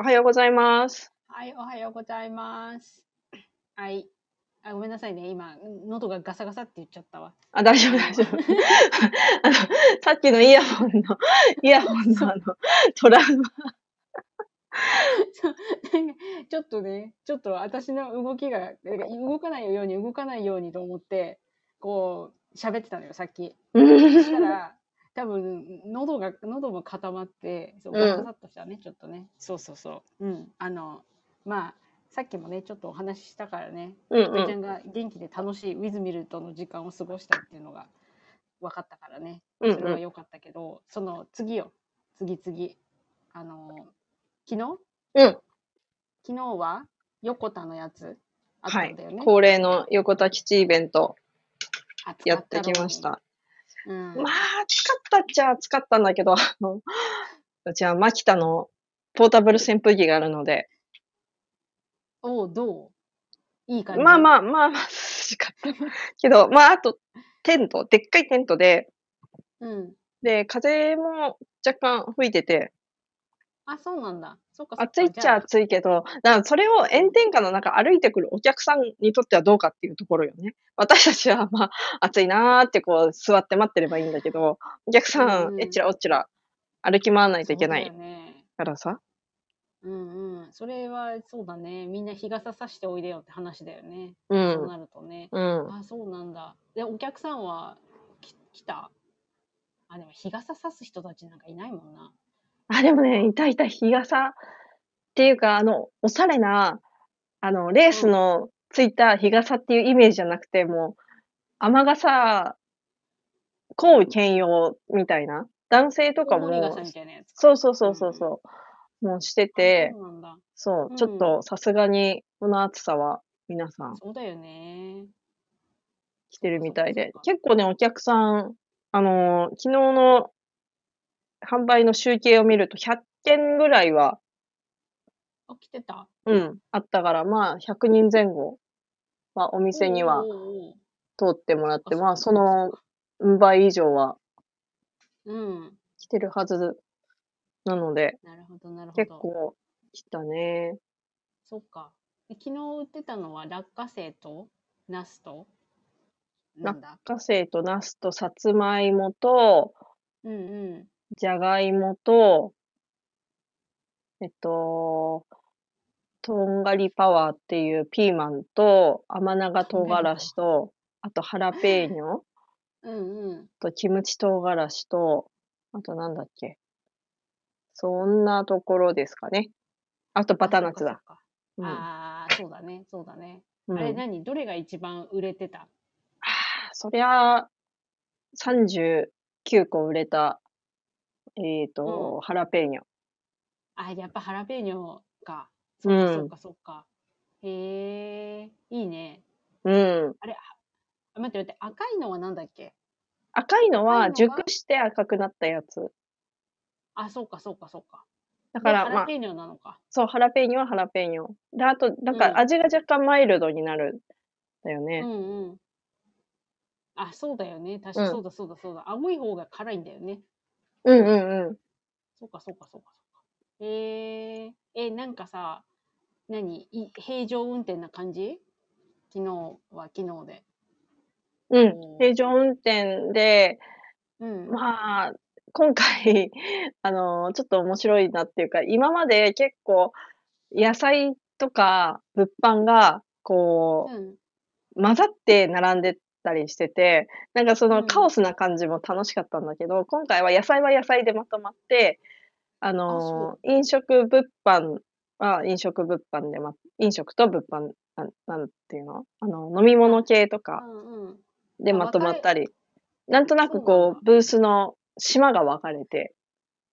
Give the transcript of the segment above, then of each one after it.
おはようございます。はい、おはようございます。はい。あごめんなさいね。今、喉がガサガサって言っちゃったわ。あ、大丈夫、大丈夫。あの、さっきのイヤホンの、イヤホンのあの、トラウマ。ちょっとね、ちょっと私の動きが、動かないように動かないようにと思って、こう、喋ってたのよ、さっき。そしたら、多分、喉が、喉も固まって、そう、うんガサガサっとしたね、ちょっとね。そうそうそう。うん。あの、まあ、さっきもね、ちょっとお話ししたからね、うんひかりちゃうんが元気で楽しいウィズミルとの時間を過ごしたっていうのが分かったからね、うんそれは良かったけど、その次よ、次次。あの、昨日？うん。昨日は横田のやつあったはいんだよね。。恒例の横田基地イベントやってきまし。た。うん。まあ、暑かったっちゃ暑かったんだけど、あの、うちはマキタのポータブル扇風機があるので、おう、どう？いい感じ？まあまあまあまあ、涼しかった。けど、まあ、あと、テント、でっかいテントで、うん。で、風も若干吹いてて、あ、そうなんだ。そっか。暑いっちゃ暑いけど、だからそれを炎天下の中歩いてくるお客さんにとってはどうかっていうところよね。私たちはまあ暑いなーってこう座って待ってればいいんだけど、お客さうんんえっちらおっちら歩き回らないといけない。からさ。うんうん。それはそうだね。みんな日傘さしておいでよって話だよね。う。そうんなるとね。うん。あ、そうなんだ。で、お客さんはき来た？あ、でも日傘さす人たちなんかいないもんな。あ、でもね、いたいた日傘っていうか、あの、おしゃれな、あの、レースのついた日傘っていうイメージじゃなくて、もう、雨傘、降雨兼用みたいな。男性とかも。そうそうそうそうそう。もうしてあてそ、うちょっとさすがにこの暑さは皆さんそうだよね。来てるみたいで結構ね、お客さん、あのー昨日の販売の集計を見ると100件ぐらいは、あ、来てた？うん、あったから、まあ100人前後はお店には通ってもらって、あまあその倍以上はうん。来てるはずなので、なるほど、なるほど。結構来たね。そっか。で昨日売ってたのは落花生とナスと？なんだ？落花生とナスとさつまいもと、うんうん。じゃがいもと、えっと、とんがりパワーっていうピーマンと、甘長唐辛子と、あとハラペーニョうんうん。とキムチ唐辛子と、あとなんだっけ。そんなところですかね。あとバターナッツだ。あ。ああ、そうだね、そうだね。うんあれ何？どれが一番売れてた？そりゃ、39個売れた、えっ、と、うんハラペーニョ。あ、やっぱハラペーニョか。うそっかんそっかそっか。へえ、いいね。うん。あれ、あ待って待って、赤いのはなんだっけ？赤いのは赤いのが？熟して赤くなったやつ。あ、そうかそうかそうか。だから、まあ、でハラペーニョなのか。そう、ハラペーニョはハラペーニョ。で、あと、なんうんか味が若干マイルドになるんだよね。うんうん。あ、そうだよね。確かうんそうだそうだそうだ。青い方が辛いんだよね。うんうんうん。そうかそうかそうかそうか。えー、え、なんかさ、何？い平常運転な感じ？昨日は昨日で。うん平常運転で、うん。まあ、今回、あの、ちょっと面白いなっていうか、今まで結構、野菜とか物販が、こうん。う、混ざって並んでたりしてて、なんかそうのんカオスな感じも楽しかったんだけど、今回は野菜は野菜でまとまって、あの、飲食物販は飲食物販でま、飲食と物販、なんなんていうの？あの、飲み物系とうかんうん。でまとまったり、なんとなくそうなんだこう、ブースの島が分かれて、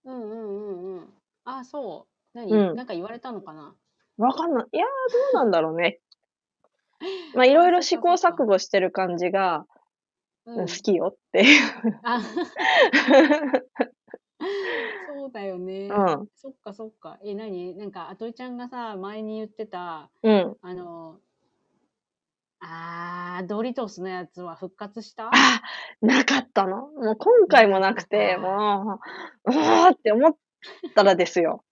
うんうんうんうん。あ、そう。何、うんなんか言われたのかな？わかんない。いやー、どうなんだろうね。まあ、いろいろ試行錯誤してる感じが、うん好。きよっていう。あそうだよね。うん。そっかそっか。え、何？なんか、あとりちゃんがさ、前に言ってた、うん。あの、あー、ドリトスのやつは復活した？あ、なかったの。もう今回もなくて、もう、うわーって思ったらですよ。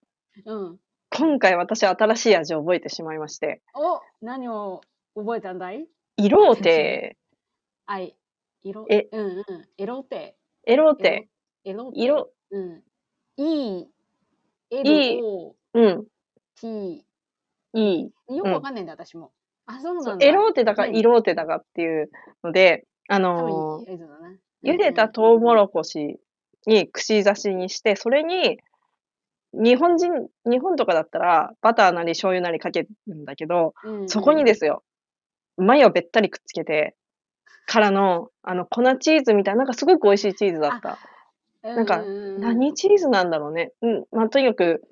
うん。今回私新しい味を覚えてしまいまして、お何を？覚えたんだい？イローテ、あい。色、えうんうん。エロテ。エローテ、エロテ。色、うん。E、い L、O、うん、T。いい。よくわかんないんだ、私も。あ、そうそうんなだ。エローテだか何イローテだかっていうので、あ多の。茹でたトウモロコシに串刺しにして、それに、日本人、日本とかだったら、バターなり醤油なりかけるんだけど、うんうんそこにですよ、マヨべったりくっつけて、からの、あの、粉チーズみたいな、なんかすごく美味しいチーズだった。なんか何チーズなんだろうね。うん。まあ、とにかく、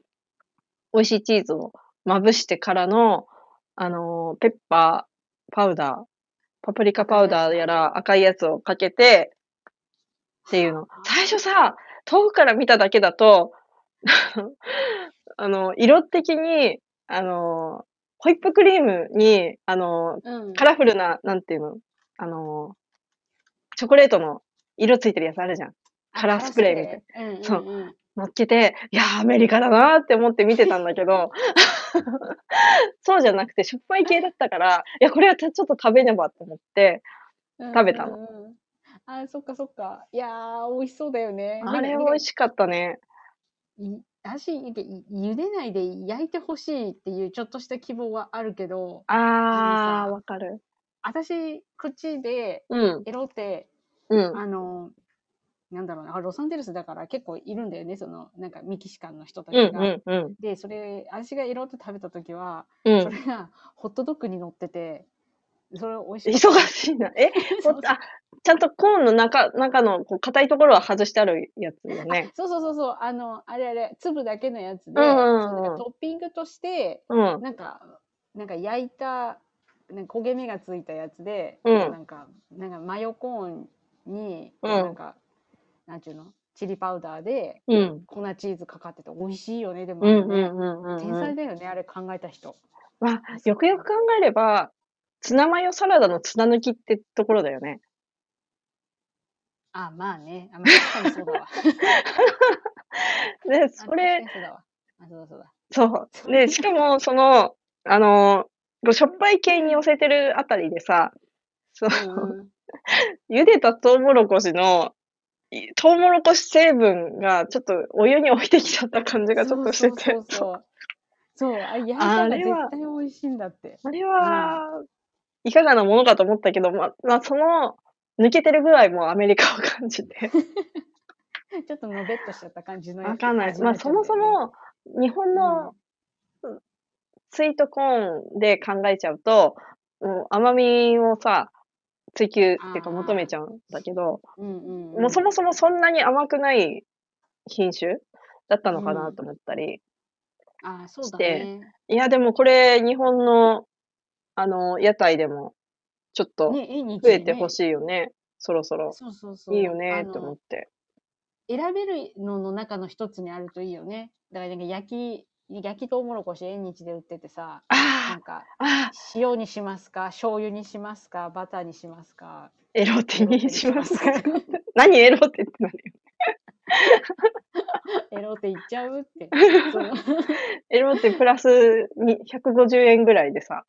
美味しいチーズをまぶしてからの、あのーペッパー、パウダー、パプリカパウダーやら赤いやつをかけて、っていうの。最初さ、遠くから見ただけだと、あの、色的に、あの、ホイップクリームに、あの、うんカラフルな、なんていうの、あの、チョコレートの色ついてるやつあるじゃん。カラースプレーみたいな。うんそううんうん乗っけて、いやー、アメリカだなーって思って見てたんだけど、そうじゃなくて、しょっぱい系だったから、いや、これはちょっと食べねばと思って、食べたのうんうんうんあ、そっかそっか。いやー、美味しそうだよね。あれ美味ししかったね。い。私、い茹でないで焼いてほしいっていうちょっとした希望はあるけど、ああわかる。私、口でうん、エロって、うん、あの、なんだろうな、あロサンゼルスだから結構いるんだよね、その、なんかメキシカンの人たちうん、が。うん、うん、で、それ、私がエロって食べた時は、うんそ。れがホットドッグに乗ってて、それ美味しか忙。しいな。え、あ、ちゃんとコーンの中、中のこう硬いところは外してあるやつよね。そうそうそうそう、あの、あれあれ、粒だけのやつで、うんうんうんそうなんかトッピングとして、うん、なんか、なんか焼いた、なんか焦げ目がついたやつで、うんなんか、なんかマヨコーンに、うんなんか、なんちゅうの、チリパウダーで、うん、粉チーズかかってて美味しいよね、でもうん、あれね、うん、うん、天うん。才だよね、あれ考えた人。まあ、よくよく考えれば、ツナマヨサラダのツナ抜きってところだよね。あ、まあね。あ、まあ、確かにそうだわ。で、あそれ、そうだわ。あ、そうだそうだ。そう。で、しかも、その、あの、しょっぱい系に寄せてるあたりでさ、そう、うんうん茹でたトウモロコシの、いトウモロコシ成分がちょっとお湯に置いてきちゃった感じがちょっとしてて。そうそうそうそう。そう、あ焼いたら絶あれは対美味しいんだって。あれは、いかがなものかと思ったけど、ま、まあ、その、抜けてるぐらいもアメリカを感じて。ちょっとのべっとしちゃった感じのわかんない。味まあ、そもそも、日本のスイートコーンで考えちゃうと、もう甘みをさ、追求っていうか求めちゃうんだけど、ねうんうんうん、もうそもそもそんなに甘くない品種だったのかなと思ったり。あそうだしてね。いや、でもこれ、日本の、あの、屋台でも、ちょっと増えてほい。しいよね。そろそろ。そうそうそう。いいよねあって思のって。選べるのの中の一つにあるといいよね。だからなんか焼き、焼きとうもろこし縁日で売っててさ、なあんか塩にしますか、醤油にしますか、バターにしますか。エロテにしますエロテにし 何エロテって何？エロって言っちゃうって。エロテプラスに150円ぐらいでさ、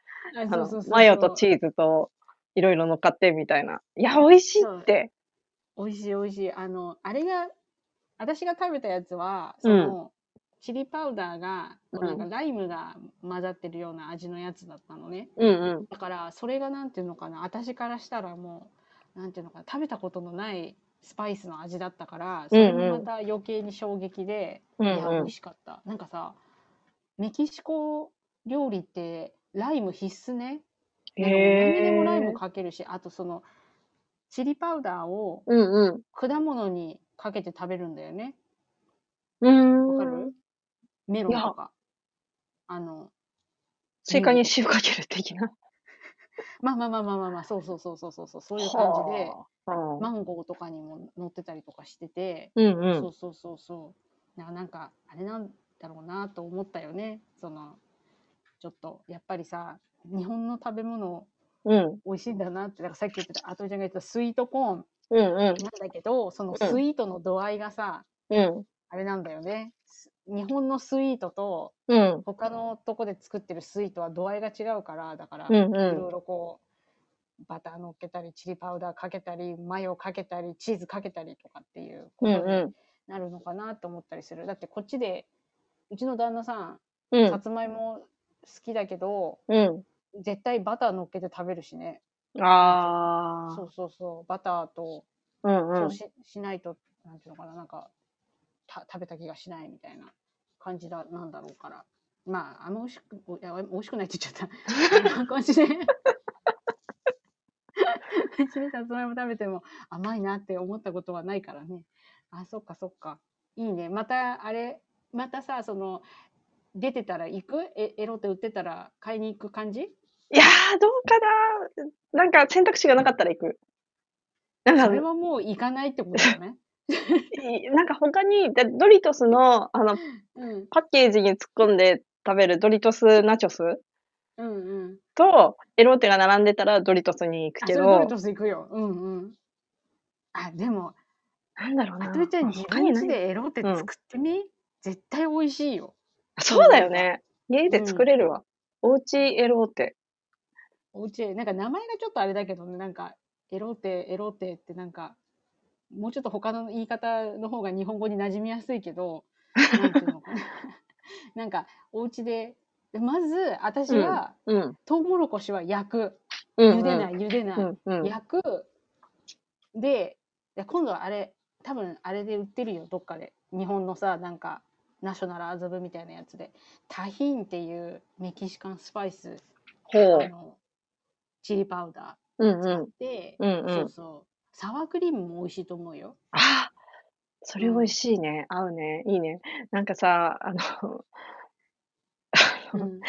マヨとチーズといろいろ乗っかってみたいな。いや、美味しいって。美味しい美味しい。あの、あれが、私が食べたやつは、うんその、チリパウダーが、こうなんかうんライムが混ざってるような味のやつだったのね。うんうん。だから、それがなんていうのかな、私からしたらもう、なんていうのかな、食べたことのないスパイスの味だったから、それもまた余計に衝撃で、うんいや、美うん味。しかった。なんかさ、メキシコ料理って、ライム必須ね。なんかもう何にでもライムかけるし、あとその、チリパウダーをうんうん。果物にかけて食べるんだよね。うーん。わかる？メロンとか。あの、スイカに塩かける的な？まあまあまあまあまあまあ、そうそうそうそうそうそう、そういう感じで、はあ。マンゴーとかにも乗ってたりとかしてて、うんうんそうそうそうそう。だからなんか、あれなんだろうなと思ったよね。その、ちょっと、やっぱりさ、日本の食べ物うん。美味しいんだなって、だからさっき言ってた、あとりちゃんが言ってたスイートコーンうんうん。なんだけど、そのスイートの度合いがさ、うん。あれなんだよね。す日本のスイートとうん。他のとこで作ってるスイートは度合いが違うからだから、うんいうろいろこうバター乗っけたりチリパウダーかけたりマヨかけたりチーズかけたりとかっていうこうんとにうなるのかなと思ったりする、だってこっちでうちの旦那さん、ん。うん。さつまいも好きだけどうん。絶対バター乗っけて食べるしね。あそうそうそう。バターとあ。うんうん。そうし,、しないとなんていうのかななんかた食べた気がしないみたいな感じだなんだろうから。まああんま美味しくおいや美味しくないって言っちゃった。あんな感じでうちでさつまいも食べても甘いなって思ったことはないからね。あそっかそっか。いいね。またあれまたさその出てたら行く？えエロって売ってたら買いに行く感じ？いやー、どうかななんか選択肢がなかったら行く。なんかそ、れはもう行かないってことだねいなんか他に、だドリトスの、あの、うんパッケージに突っ込んで食べるドリトスナチョスうんうんと、エローテが並んでたらドリトスに行くあ、けど、ドリトス行くよ。うんうん。あ、でも、なんだろうな。あといちゃん自分家でエロって作ってみ、絶対美味しいよ。そうだよね。家で作れるわ。おうちエローテ。お家で、なんか名前がちょっとあれだけどね、なんか、エロテ、エロテってなんか、もうちょっと他の言い方の方が日本語に馴染みやすいけど、なんていうの？かな。なんか、お家で、でまず、私は、うん。トウモロコシは焼く。うん。茹でない、茹でない。うん。うん。焼くでで今度はあれ多分あれで売ってるよどっかで日本のさなんかナショナルアズブみたいなやつでタヒンっていうメキシカンスパイスほう。チリパウダうんうん。ーで、うんうんそうそうサワークリームも美味しいと思うよ。ああ、それ美味しいね。合うね。いいね。なんかさ、あの、うん、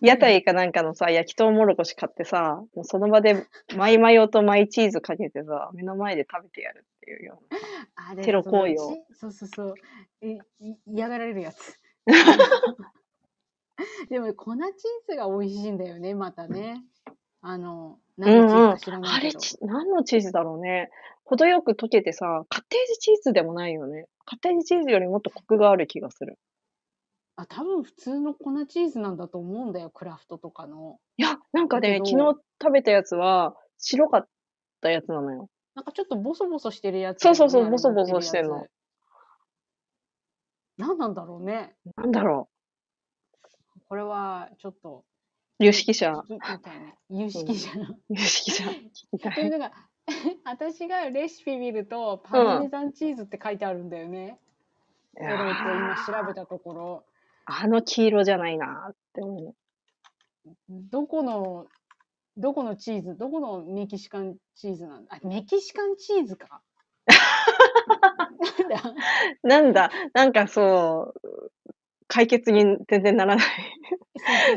屋台かなんかのさ、焼きとうもろこし買ってさ、もうその場でマイマヨとマイチーズかけてさ、目の前で食べてやるっていうような。テロ行為をそうそうそういい嫌がられるやつ。でも粉チーズが美味しいんだよねまたね。あの何のチーズか知らなあれいけど。ち、何のチーズだろうね。程よく溶けてさ、カッテージチーズでもないよね。カッテージチーズよりもっとコクがある気がする。あ多分普通の粉チーズなんだと思うんだよクラフトとかのいや、なんかね、だけ昨ど日食べたやつは白かったやつなのよ。なんかちょっとボソボソしてるやつそうそうそうボソボソしてんの何なんだろうねなんだろこれはちょっとう。有識者。有識者。の、有識者。聞きたい。それだから 私がレシピ見るとパルメザンチーズって書いてあるんだよね、いやエロって今ー調べたところ。あの黄色じゃないなって思う。どこのどこのチーズどこのメキシカンチーズなんだ？あメキシカンチーズか？なんだ？なんだ、なんかそう、解決に全然ならない。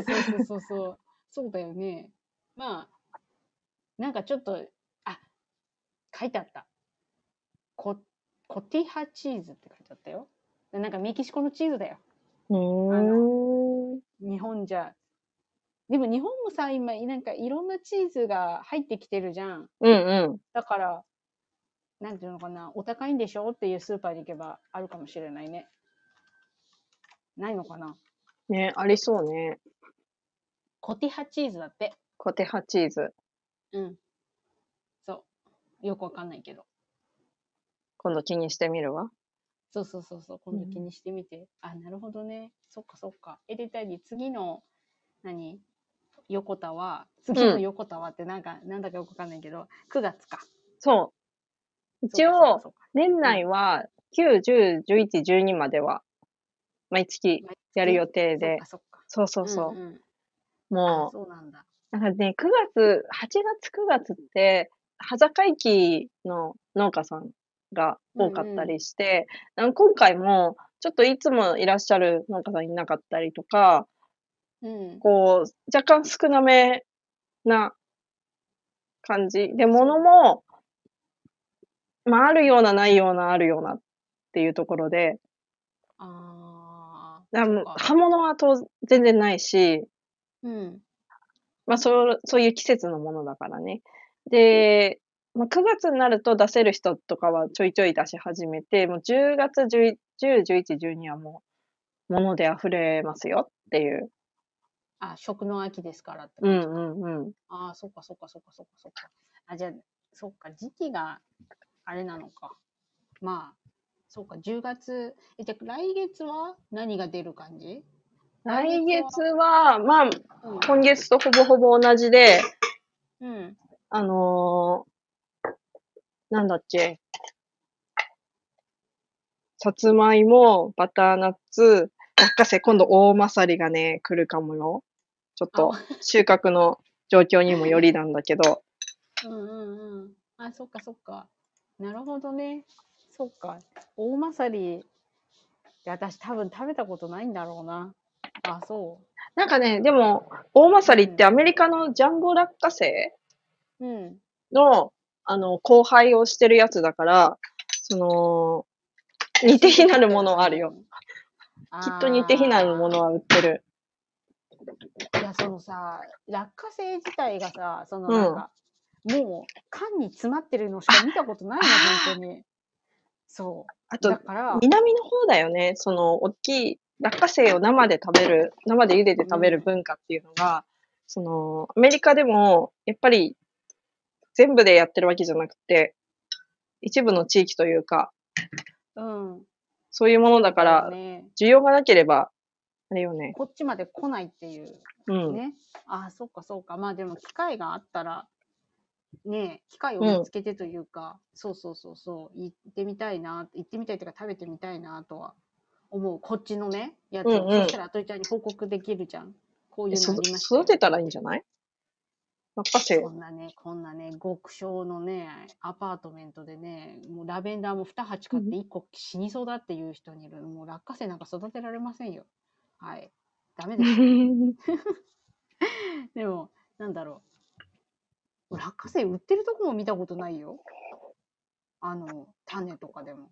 そうそうそうそうそう。だよね。まあ、なんかちょっと、あ、書いてあった。ココティハチーズって書いてあったよ。なんかメキシコのチーズだよ。日本じゃ。でも日本もさ、今、なんかいろんなチーズが入ってきてるじゃん。うんうん。だから、なんていうのかな、お高いんでしょ？っていうスーパーに行けばあるかもしれないね。ないのかな？ね、ありそうね。コティハチーズだって。コテハチーズ。うん。そう。よくわかんないけど。今度気にしてみるわ。そうそうそうそう。今度気にしてみて。あ、なるほどね。そっかそっか。え、で、たり、次の、何？横田は、次の横田はってなんか、なんだかよくわかんないけど、9月か。そう。一応、年内は9、10、11、12までは、毎月やる予定で。そそうそそう。そう。んんあもそうなんだ。う、なんかね、9月、8月、9月って、端境期の農家さんが多かったりして、なんか今回も、ちょっといつもいらっしゃる農家さんいなかったりとか、うん。こう、若干少なめな感じ。で、物も、まあ、あるような、ないような、あるようなっていうところで、ああ。だからもうそっか葉物は当全然ないし、うん。まあそう、そういう季節のものだからね。で、まあ、9月になると出せる人とかはちょいちょい出し始めて、もう10月11、10、11、12はももので溢れますよっていう。あ、食の秋ですからってうん。うんうん。ああ、そっかそっかそっかそっかそっか。あ、じゃあ、そっか、時期があれなのか。まあ、そうか、10月、え、じゃあ来月は何が出る感じ？来月は、まあ、うん。今月とほぼほぼ同じで、うん。あのーなんだっけ？さつまいも、バターナッツ、落花生、今度大まさりがね、来るかもよ。ちょっと 収穫の状況にもよりなんだけど。うんうんうん。あ、そっかそっか。なるほどね。そっか。大まさりって私多分食べたことないんだろうな。あ、そなんかね、でも、大まさりってアメリカのジャンボ落花生う。うん。の、あの、交配をしてるやつだから、その、似て非なるものはあるよ。。きっと似て非なるものは売ってる。いや、そのさ、落花生自体がさ、そのなんか、もう缶に詰まってるのしか見たことないの、本当に。そう。あとだ、から、南の方だよね。その、大きい、落花生を生で食べる、生で茹でて食べる文化っていうのが、その、アメリカでも、やっぱり、全部でやってるわけじゃなくて、一部の地域というか、うん。そういうものだから、ね、需要がなければ、あれよね。こっちまで来ないっていううん。ね。ああ、そっかそっか。まあでも機会があったら、ね機会を見つけてというか、そうそうそうそう、行ってみたいな、行ってみたいというか食べてみたいなとは思う。こっちのね、やつを。うんうんそしたらあとりちゃんに報告できるじゃん。こういうそのありましたよ育てたらいいんじゃない？落花生こ。んなね、こんなね、極小のね、アパートメントでね、もうラベンダーも2鉢買って1個死にそうだっていう人にいる、もう落花生なんか育てられませんよ。はい。ダメです。でも、なんだろう。落花生売ってるとこも見たことないよ。あの、種とかでも。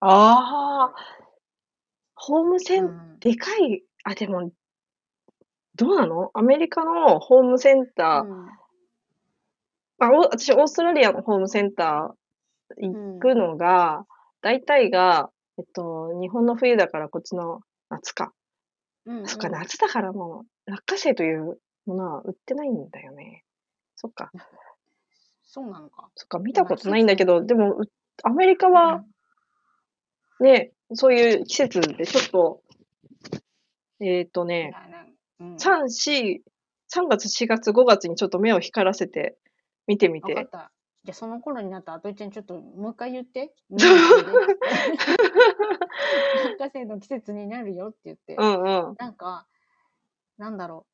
ああ、ホームセン、うんでかい、あ、でも、どうなの？アメリカのホームセンター、うんあお私、オーストラリアのホームセンター行くのが、大体が、えっと、日本の冬だからこっちの夏か。うんそっか、うん夏だからもう、落花生というものは売ってないんだよね。そっか、そうなのか。そっか、見たことないんだけど、まあでも、うアメリカは、ね、そういう季節でちょっと、えっ、とね、うん、3、4、3月、4月、5月にちょっと目を光らせて見てみて。分かった。じゃあその頃になったら、あといちゃんちょっともう一回言って。落花生の季節になるよって言って。うんうん。なんか、なんだろう。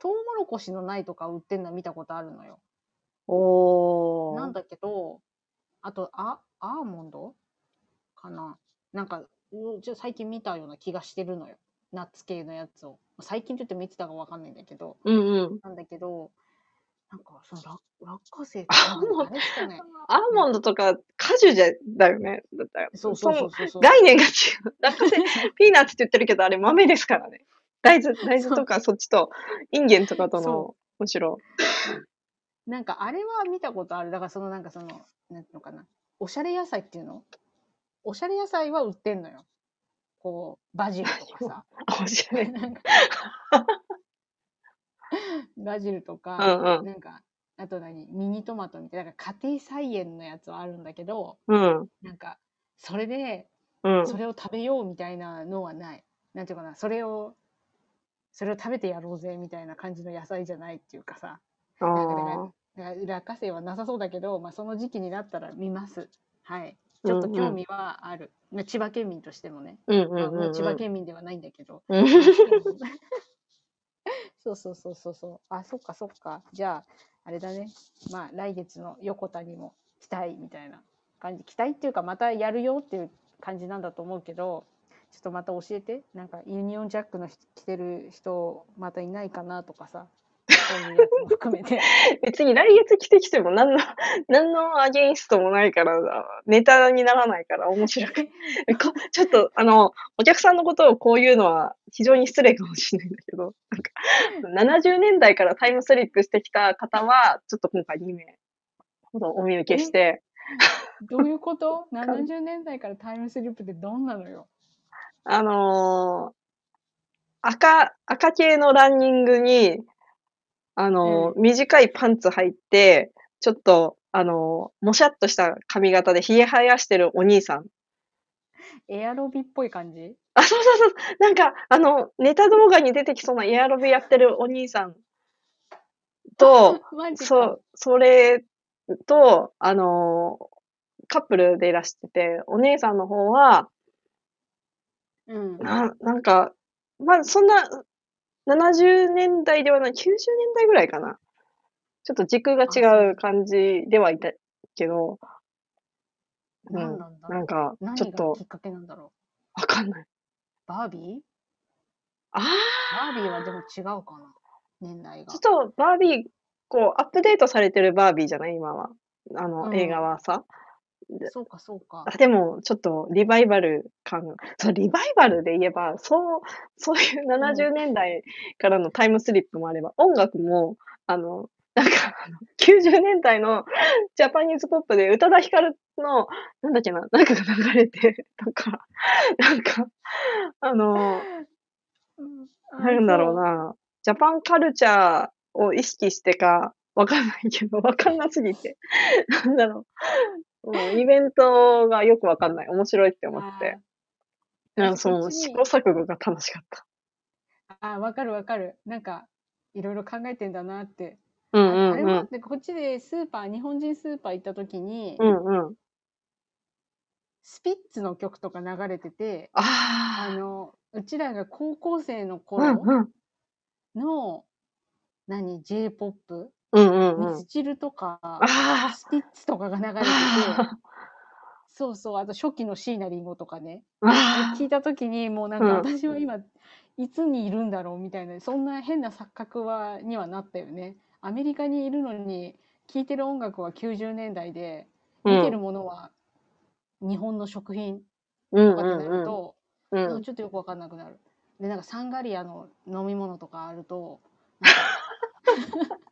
トウモロコシの苗とか売ってんの見たことあるのよ。おー。なんだけど、あと、あ、アーモンドかな？なんか、うちょ最近見たような気がしてるのよ。ナッツ系のやつを。最近ちょっと見てたかわかんないんだけど、うんうん。なんだけど、なんか、その落 落花生ってアーモンあれしかね。アーモンドとか果樹じゃ、だよね。だったよ。そうそうそうそうそう。概念が違う。落花生、ピーナッツって言ってるけど、あれ豆ですからね。大豆、大豆とかそっちと、インゲンとかとのそ、むしろ。なんかあれは見たことある。だからそのなんかその、なんていうのかな。おしゃれ野菜っていうの？おしゃれ野菜は売ってんのよ。こう、バジルとかさ。あ、おしゃれ。なんか バジルとか、うんうんなんか、あと何？ミニトマトみたいな、家庭菜園のやつはあるんだけど、うん。なんか、それで、うん。それを食べようみたいなのはない。なんていうかな、それを、それを食べてやろうぜみたいな感じの野菜じゃないっていうかさ。あなんかだからあ。だから落花生はなさそうだけど、まあ、その時期になったら見ます。はい。ちょっと興味はある。まあ千葉県民としてもね。うんうんまあうん千葉県民ではないんだけど。うん そうそうそうそうそう。あ、そっかそっか。じゃあ、あれだね。まあ、来月の横田にも期待みたいな感じ。期待っていうか、またやるよっていう感じなんだと思うけど、ちょっとまた教えて。なんか、ユニオンジャックの人着てる人、またいないかなとかさ。そういうやつも含めて。別に来月着てきても何の、何のアゲインストもないから、ネタにならないから面白く。こちょっと、あの、お客さんのことをこういうのは非常に失礼かもしれないんだけど、なんか、70年代からタイムスリップしてきた方は、ちょっと今回2名ほどお見受けして、どういうこと ?70 年代からタイムスリップってどんなのよ？あのー赤、赤系のランニングに、あのー短いパンツ履いて、ちょっと、あのーもしゃっとした髪型で髭生やしてるお兄さん。エアロビっぽい感じ？あ、そうそうそう。なんか、あの、ネタ動画に出てきそうなエアロビやってるお兄さんと。そう、それと、あのーカップルでいらしてて、お姉さんの方は、うん。な、なんか、まあ、そんな、70年代ではない、90年代ぐらいかな。ちょっと時空が違う感じではいたけど、うん何なんか、何ちょっとがき、っかけなんだろわかんない。う。バービー？あバービーはでも違うかな。年代あ、がちょ。っとバービー、こう、アップデートされてるバービーじゃない？今は。あの、うん映画はさ。そうか、そうか。あ。でも、ちょっとリバイバル感、そう、リバイバルで言えば、そう、そういう70年代からのタイムスリップもあれば、音楽も、あの、なんか、あの90年代のジャパニーズポップで宇多田ヒカルの、なんだっけな、なんかが流れて、とか、なんか、あの、なんだろうな、ジャパンカルチャーを意識してか、わかんないけど、わかんなすぎて、なんだろう。もうイベントがよくわかんない。面白いって思って。あそのそっちに試行錯誤が楽しかった。あー、わかるわかる。なんか、いろいろ考えてんだなって。うんああれうんうん。もでこっちでスーパー、日本人スーパー行った時に、うんうん。スピッツの曲とか流れてて、ああの、うちらが高校生のあ。う頃んうん。の、何、J-POP、うんうんうん。ミスチルとか、あスピッツとかが流れてて、あ。そうそう、あと初期の椎名林檎とかね。あ聞いた時にもうなんかうん私は今、いつにいるんだろうみたいな、そんな変な錯覚は、にはなったよね。アメリカにいるのに、聴いてる音楽は90年代で、うん見てるものは日本の食品うんとかってなると、うんなんかちょっとよくわかんなくなる。で、なんかサンガリアの飲み物とかあると、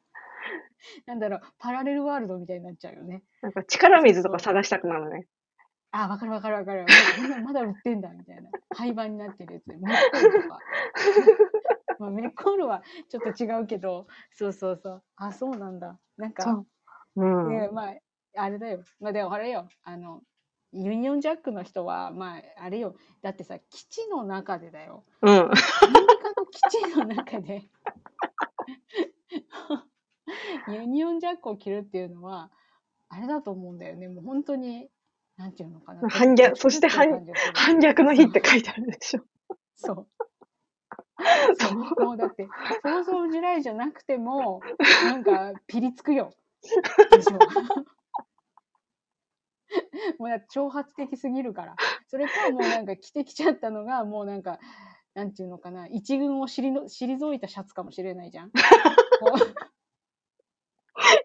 なんだろう、パラレルワールドみたいになっちゃうよね。なんか力水とか探したくなるね。あ、わかるわかるわかる。まだ まだ売ってんだみたいな。廃盤になってるやつ。メッコールとか。まあ、メッコールはちょっと違うけど、そうそうそう。あ、そうなんだ。なんかそう、うん。ね、まあ、あれだよ。まあ、でもあれよ。あの、ユニオンジャックの人は、まあ、あれよ。だってさ、基地の中でだよ。うん。アメリカの基地の中で ユニオンジャックを着るっていうのはあれだと思うんだよね。もう本当になんていうのかな。反逆そして反反逆の日って書いてあるでしょ。そう。そう。もうだって「Fourth of July」じゃなくてもなんかピリつくよ。でしょもうだって挑発的すぎるから。それかもうなんか着てきちゃったのがもうなんかなんていうのかな。一軍を退いたシャツかもしれないじゃん。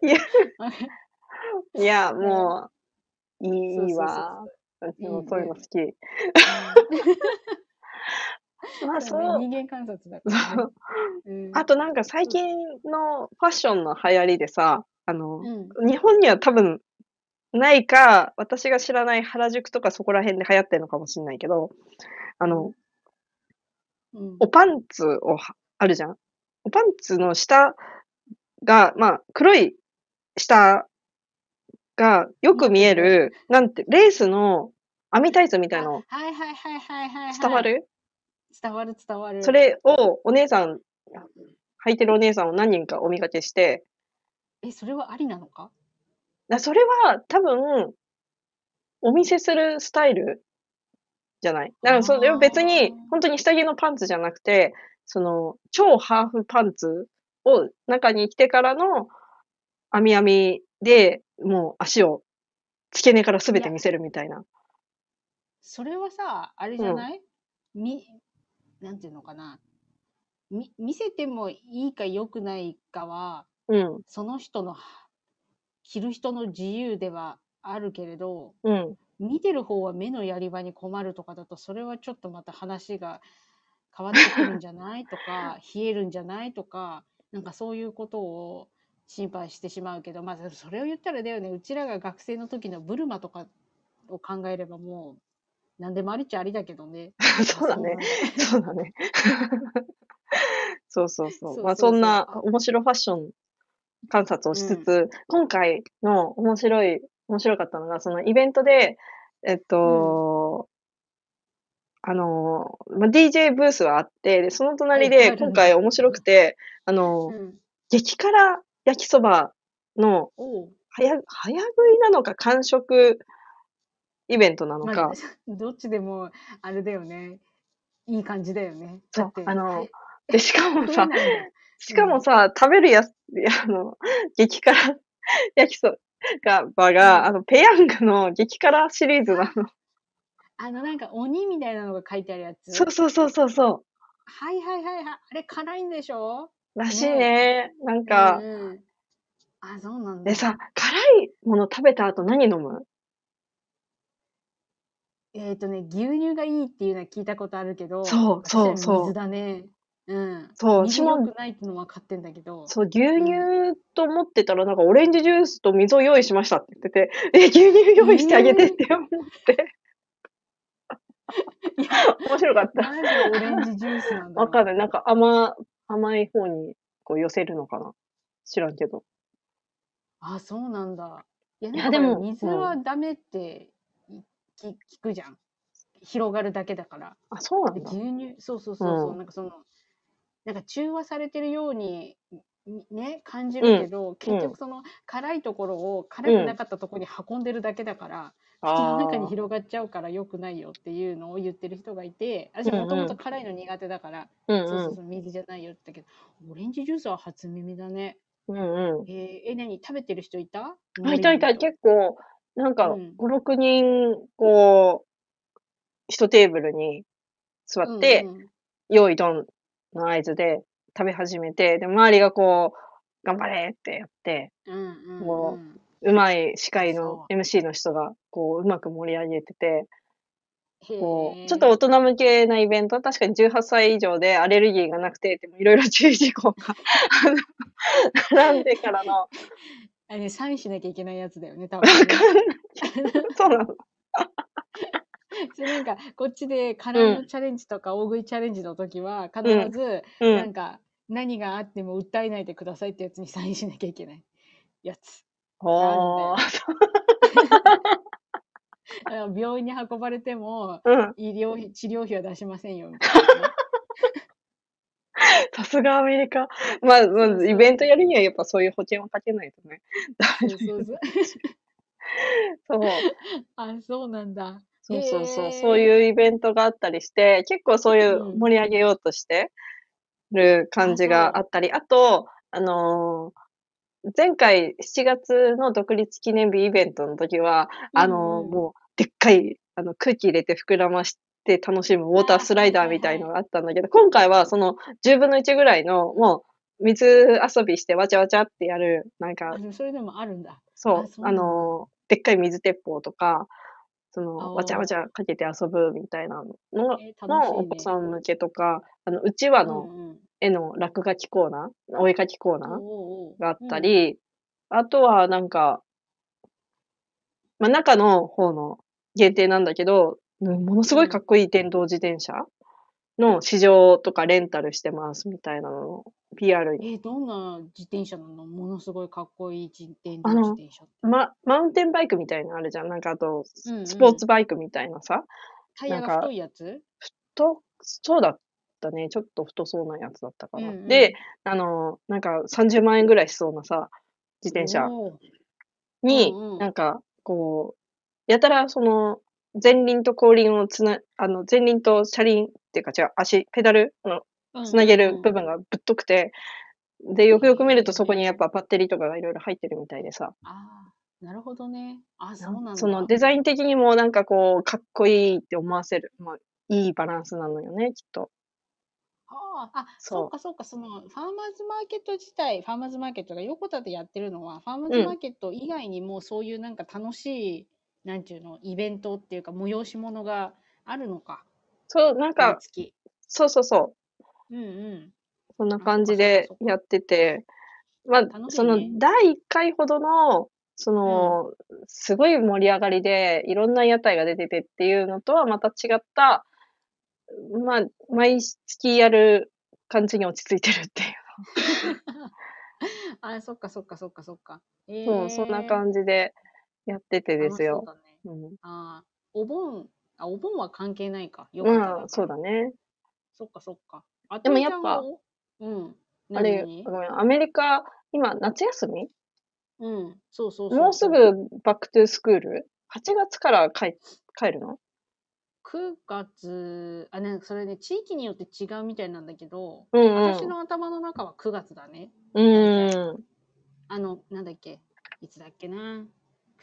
いや。いや、もう、いいわ。私もそういうの好き。まあ、そそう。人間観察だあとなんか最近のファッションの流行りでさ、あの、うん。日本には多分ないか、私が知らない原宿とかそこら辺で流行ってるのかもしれないけど、あの、うん。おパンツをは、あるじゃん。おパンツの下が、まあ、黒い下がよく見える、なんて、レースの網タイツみたいのあはいはいはいはいはい、はい。伝わる、伝わる伝わる。それをお姉さん、履いてるお姉さんを何人かお見かけして、え、それはありなのか？だそれは多分、お見せするスタイルじゃない？だからそれは別に本当に下着のパンツじゃなくて、その、超ハーフパンツを中に着てからの、網網で、もう足を付け根から全て見せるみたいな。それはさ、あれじゃない、み、なんていうのかな？み、見せてもいいか良くないかは、うん、その人の、着る人の自由ではあるけれど、うん。見てる方は目のやり場に困るとかだと、それはちょっとまた話が変わってくるんじゃない？とか、冷えるんじゃない？とか、なんかそういうことを心配してしまうけど、まあ、それを言ったらだよね、うちらが学生の時のブルマとかを考えればも何でもありっちゃありだけどね。そうだね。そうだね。そうそうそう。まあそんな面白ファッション観察をしつつ、今回の面白い、面白かったのが、そのイベントで、えっと、あの、まあ、DJ ブースはあって、でその隣で今回面白くて、あの、うん。激辛焼きそばの。早、早食いなのか完食イベントなのまあか、どっちでも、あれだよね。いい感じだよね。そうだってあのはいで、しかもさ しかもさ、食べるやつ、あの、激辛焼きそばが、うんあの、ペヤングの激辛シリーズなの。あの、なんか鬼みたいなのが書いてあるやつ。そうそうそうそうそはいはいはいはい。あれ辛いんでしょう。らしいね。なんか、うんうんあ、そうなんだ。でさ、辛いもの食べた後何飲む？えっ、とね、牛乳がいいっていうのは聞いたことあるけど、そうそうそう水だね。うん。そう水良くないってのは分かってんだけど。そう、牛乳と思ってたら、なんかオレンジジュースと水を用意しましたって言ってて、え、牛乳用意してあげてって思って。面白かった。なんでオレンジジュースなんだわかんない。なんか甘、甘い方にこう寄せるのかな？知らんけど。あ、そうなんだ。いや、いやでも水はダメってき聞くじゃん。広がるだけだから。あ、そうなんでだ。牛乳、そうそうそうそう、うんなんかその、なんか中和されてるように、にね、感じるけど、結局その辛いところを辛くなかったところに運んでるだけだから、口の中に広がっちゃうから良くないよっていうのを言ってる人がいて、私もともと辛いの苦手だから、うんそうそうそう、水じゃないよって言ったけど、オレンジジュースは初耳だね。うん。うんうん。えー、え、何食べてる人いた？あ、いたいた。結構、なんか、うん5、6人、こう、一テーブルに座って、うんうん用意ドンの合図で食べ始めて、で、周りがこう、頑張れってやって、うんうんうんもうまい司会の MC の人が、こう、うまく盛り上げてて、こう、ちょっと大人向けなイベント、確かに18歳以上でアレルギーがなくて、でもいろいろ注意事項が、並んでからの、あれ、サインしなきゃいけないやつだよね、多分、ね。わかんない。そうなの。それなんか、こっちで辛いのチャレンジとか大食いチャレンジの時は、必ず、うなんか、何があっても訴えないでくださいってやつにサインしなきゃいけないやつ。おー。あの 病院に運ばれても、うん。医療費、治療費は出しませんよ、みたいなね。さすがアメリカ。まあ、まずイベントやるにはやっぱそういう保険をかけないとね。そうそう。そう。あ、そうなんだ。そうそうそう。そういうイベントがあったりして、結構そういううん盛り上げようとしてる感じがあったり、あと、あのー前回7月の独立記念日イベントの時は、あのもう、でっかい、あの、空気入れて膨らまして楽しむウォータースライダーみたいのがあったんだけど、今回はその10分の1ぐらいの、もう、水遊びしてわちゃわちゃってやる、なんかそれでもあるんだ。そうあの、でっかい水鉄砲とか、そあの、ー。わちゃわちゃかけて遊ぶみたいなののえーね。のお子さん向けとか、あの、うちわの絵の落書きコーナー、お絵描きコーナーがあったり、あとはなんか、まあ、中の方の限定なんだけど、うんものすごいかっこいい電動自転車の試乗とかレンタルしてますみたいなのを PR にえーどんな自転車なの？ものすごいかっこいい自転あの自転車って。ま、マウンテンバイクみたいなのあるじゃん。なんかあと、うんうんスポーツバイクみたいなさ。タイヤが太いやつ？と、そうだったね。ちょっと太そうなやつだったかな。うんうんで、あの、なんか30万円ぐらいしそうなさ、自転車に、うんうんなんか、こう、やたらその、前輪と後輪をつな、あの、前輪と車輪っていうか、違う、足、ペダルのつなげる部分がぶっとくて、で、よくよく見るとそこにやっぱバッテリーとかがいろいろ入ってるみたいでさ、ああ、なるほどね。あ、そうなんだ。そのデザイン的にもなんかこう、かっこいいって思わせる、まあ、いいバランスなのよね、きっと。ああ、あ、そう。かそうか、そのファーマーズマーケット自体、ファーマーズマーケットが横田でやってるのは、ファーマーズマーケット以外にもそういうなんか楽しい、なんていうの、イベントっていうか催し物があるのか。そう、なんか。そうそうそう。うんうん。そんな感じでやってて、まあ、その第1回ほどのその、すごい盛り上がりで、いろんな屋台が出ててっていうのとはまた違った、まあ、毎月やる感じに落ち着いてるっていう。あ、そっかそっかそっかそっか。えそう、そんなじ感じでやっててですよ。だね。うん。あーお盆、あ、お盆は関係ないか。よかっただからまあ、そうだね。そっかそっか。あでもやっぱ、うん。あれ、何？ごめん、アメリカ、今、夏休み？うん。そうそうそう。もうすぐ back to school ?8 月から帰帰るの？9月、あ、ね、それね、地域によって違うみたいなんだけど、うんうん。私の頭の中は9月だね。うん。あの、なんだっけ、いつだっけな？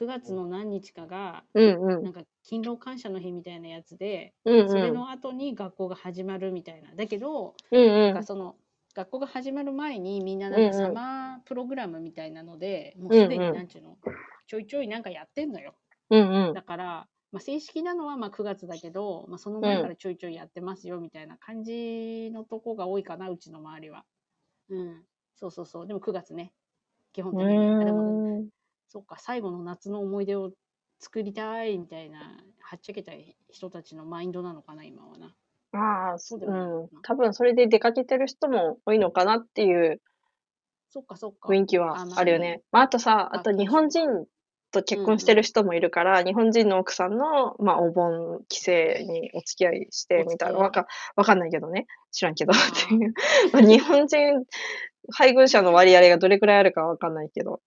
9月の何日かが、うんうん。なんか勤労感謝の日みたいなやつで、うんうん。それの後に学校が始まるみたいな。だけど、うんうんなんか。その学校が始まる前にみんななんかサマープログラムみたいなので、もうすでうんうんになんちゅうの、ちょいちょいなんかやってんのよ。うんうん。だから、まあ、正式なのはまあ9月だけど、まあ、その前からちょいちょいやってますよみたいな感じのとこが多いかな、うちの周りは。うん。そうそうそう。でも9月ね。基本う的に。あでも。そっか、最後の夏の思い出を作りたいみたいな、はっちゃけたい人たちのマインドなのかな、今はな。ああ、そうだうよねん。多分それで出かけてる人も多いのかなっていうそっかそっか。雰囲気はあるよね。まあ、あとさ、ああと日本人と結婚してる人もいるから、日本人の奥さんの、まあ、お盆帰省にお付き合いしてみたいな、わか、わかんないけどね。知らんけど。あっていう。まあ、日本人配偶者の割合がどれくらいあるかわかんないけど。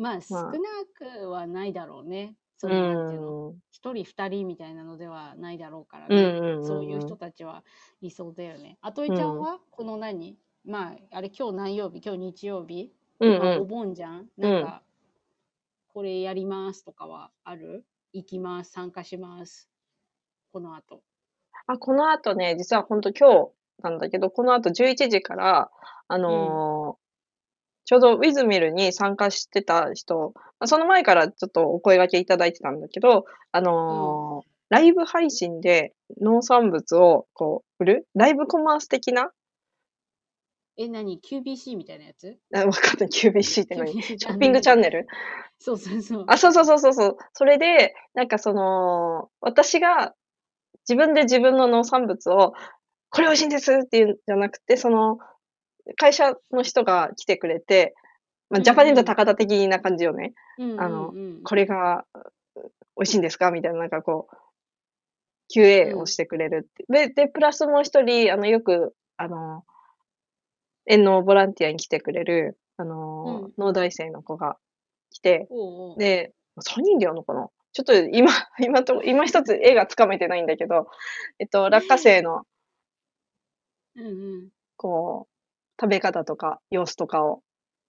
まあ、少まあなくはないだろうね。うそういう、なんていうの、ん。一人二人みたいなのではないだろうからうんね。うんうん。そういう人たちはいそうだよね。あといちゃんは、この何？まあ、あれ今日何曜日？今日日曜日、うんまあ、おうん。盆じゃん？なんか、これやりますとかはある？行きます、参加します？この後。あ、この後ね、実は本当今日なんだけど、この後11時から、あのーちょうどウィズミルに参加してた人、まあその前からちょっとお声掛けいただいてたんだけど、あのーライブ配信で農産物をこう売る？ライブコマース的な？え、何 ?QBC みたいなやつ？あわかんない。QBC って何？ショッピングチャンネル？そうそうそう。あ、そうそうそうそうそう。それで、なんかその、私が自分で自分の農産物を、これ美味しいんですっていうんじゃなくて、その、会社の人が来てくれて、まあ、ジャパネット高田的な感じよね。うんうんうん、あのこれが美味しいんですか？みたいな、なんかこう、QA をしてくれるって。で、で、プラスもう一人、あの、よく、あの、園のボランティアに来てくれる、あの、うん。農大生の子が来て、おうおう。で、3人でやるのかな？ちょっと今、今と、今一つ絵がつかめてないんだけど、えっと、落花生の、うんうん。こう、食べ方とか様子とかを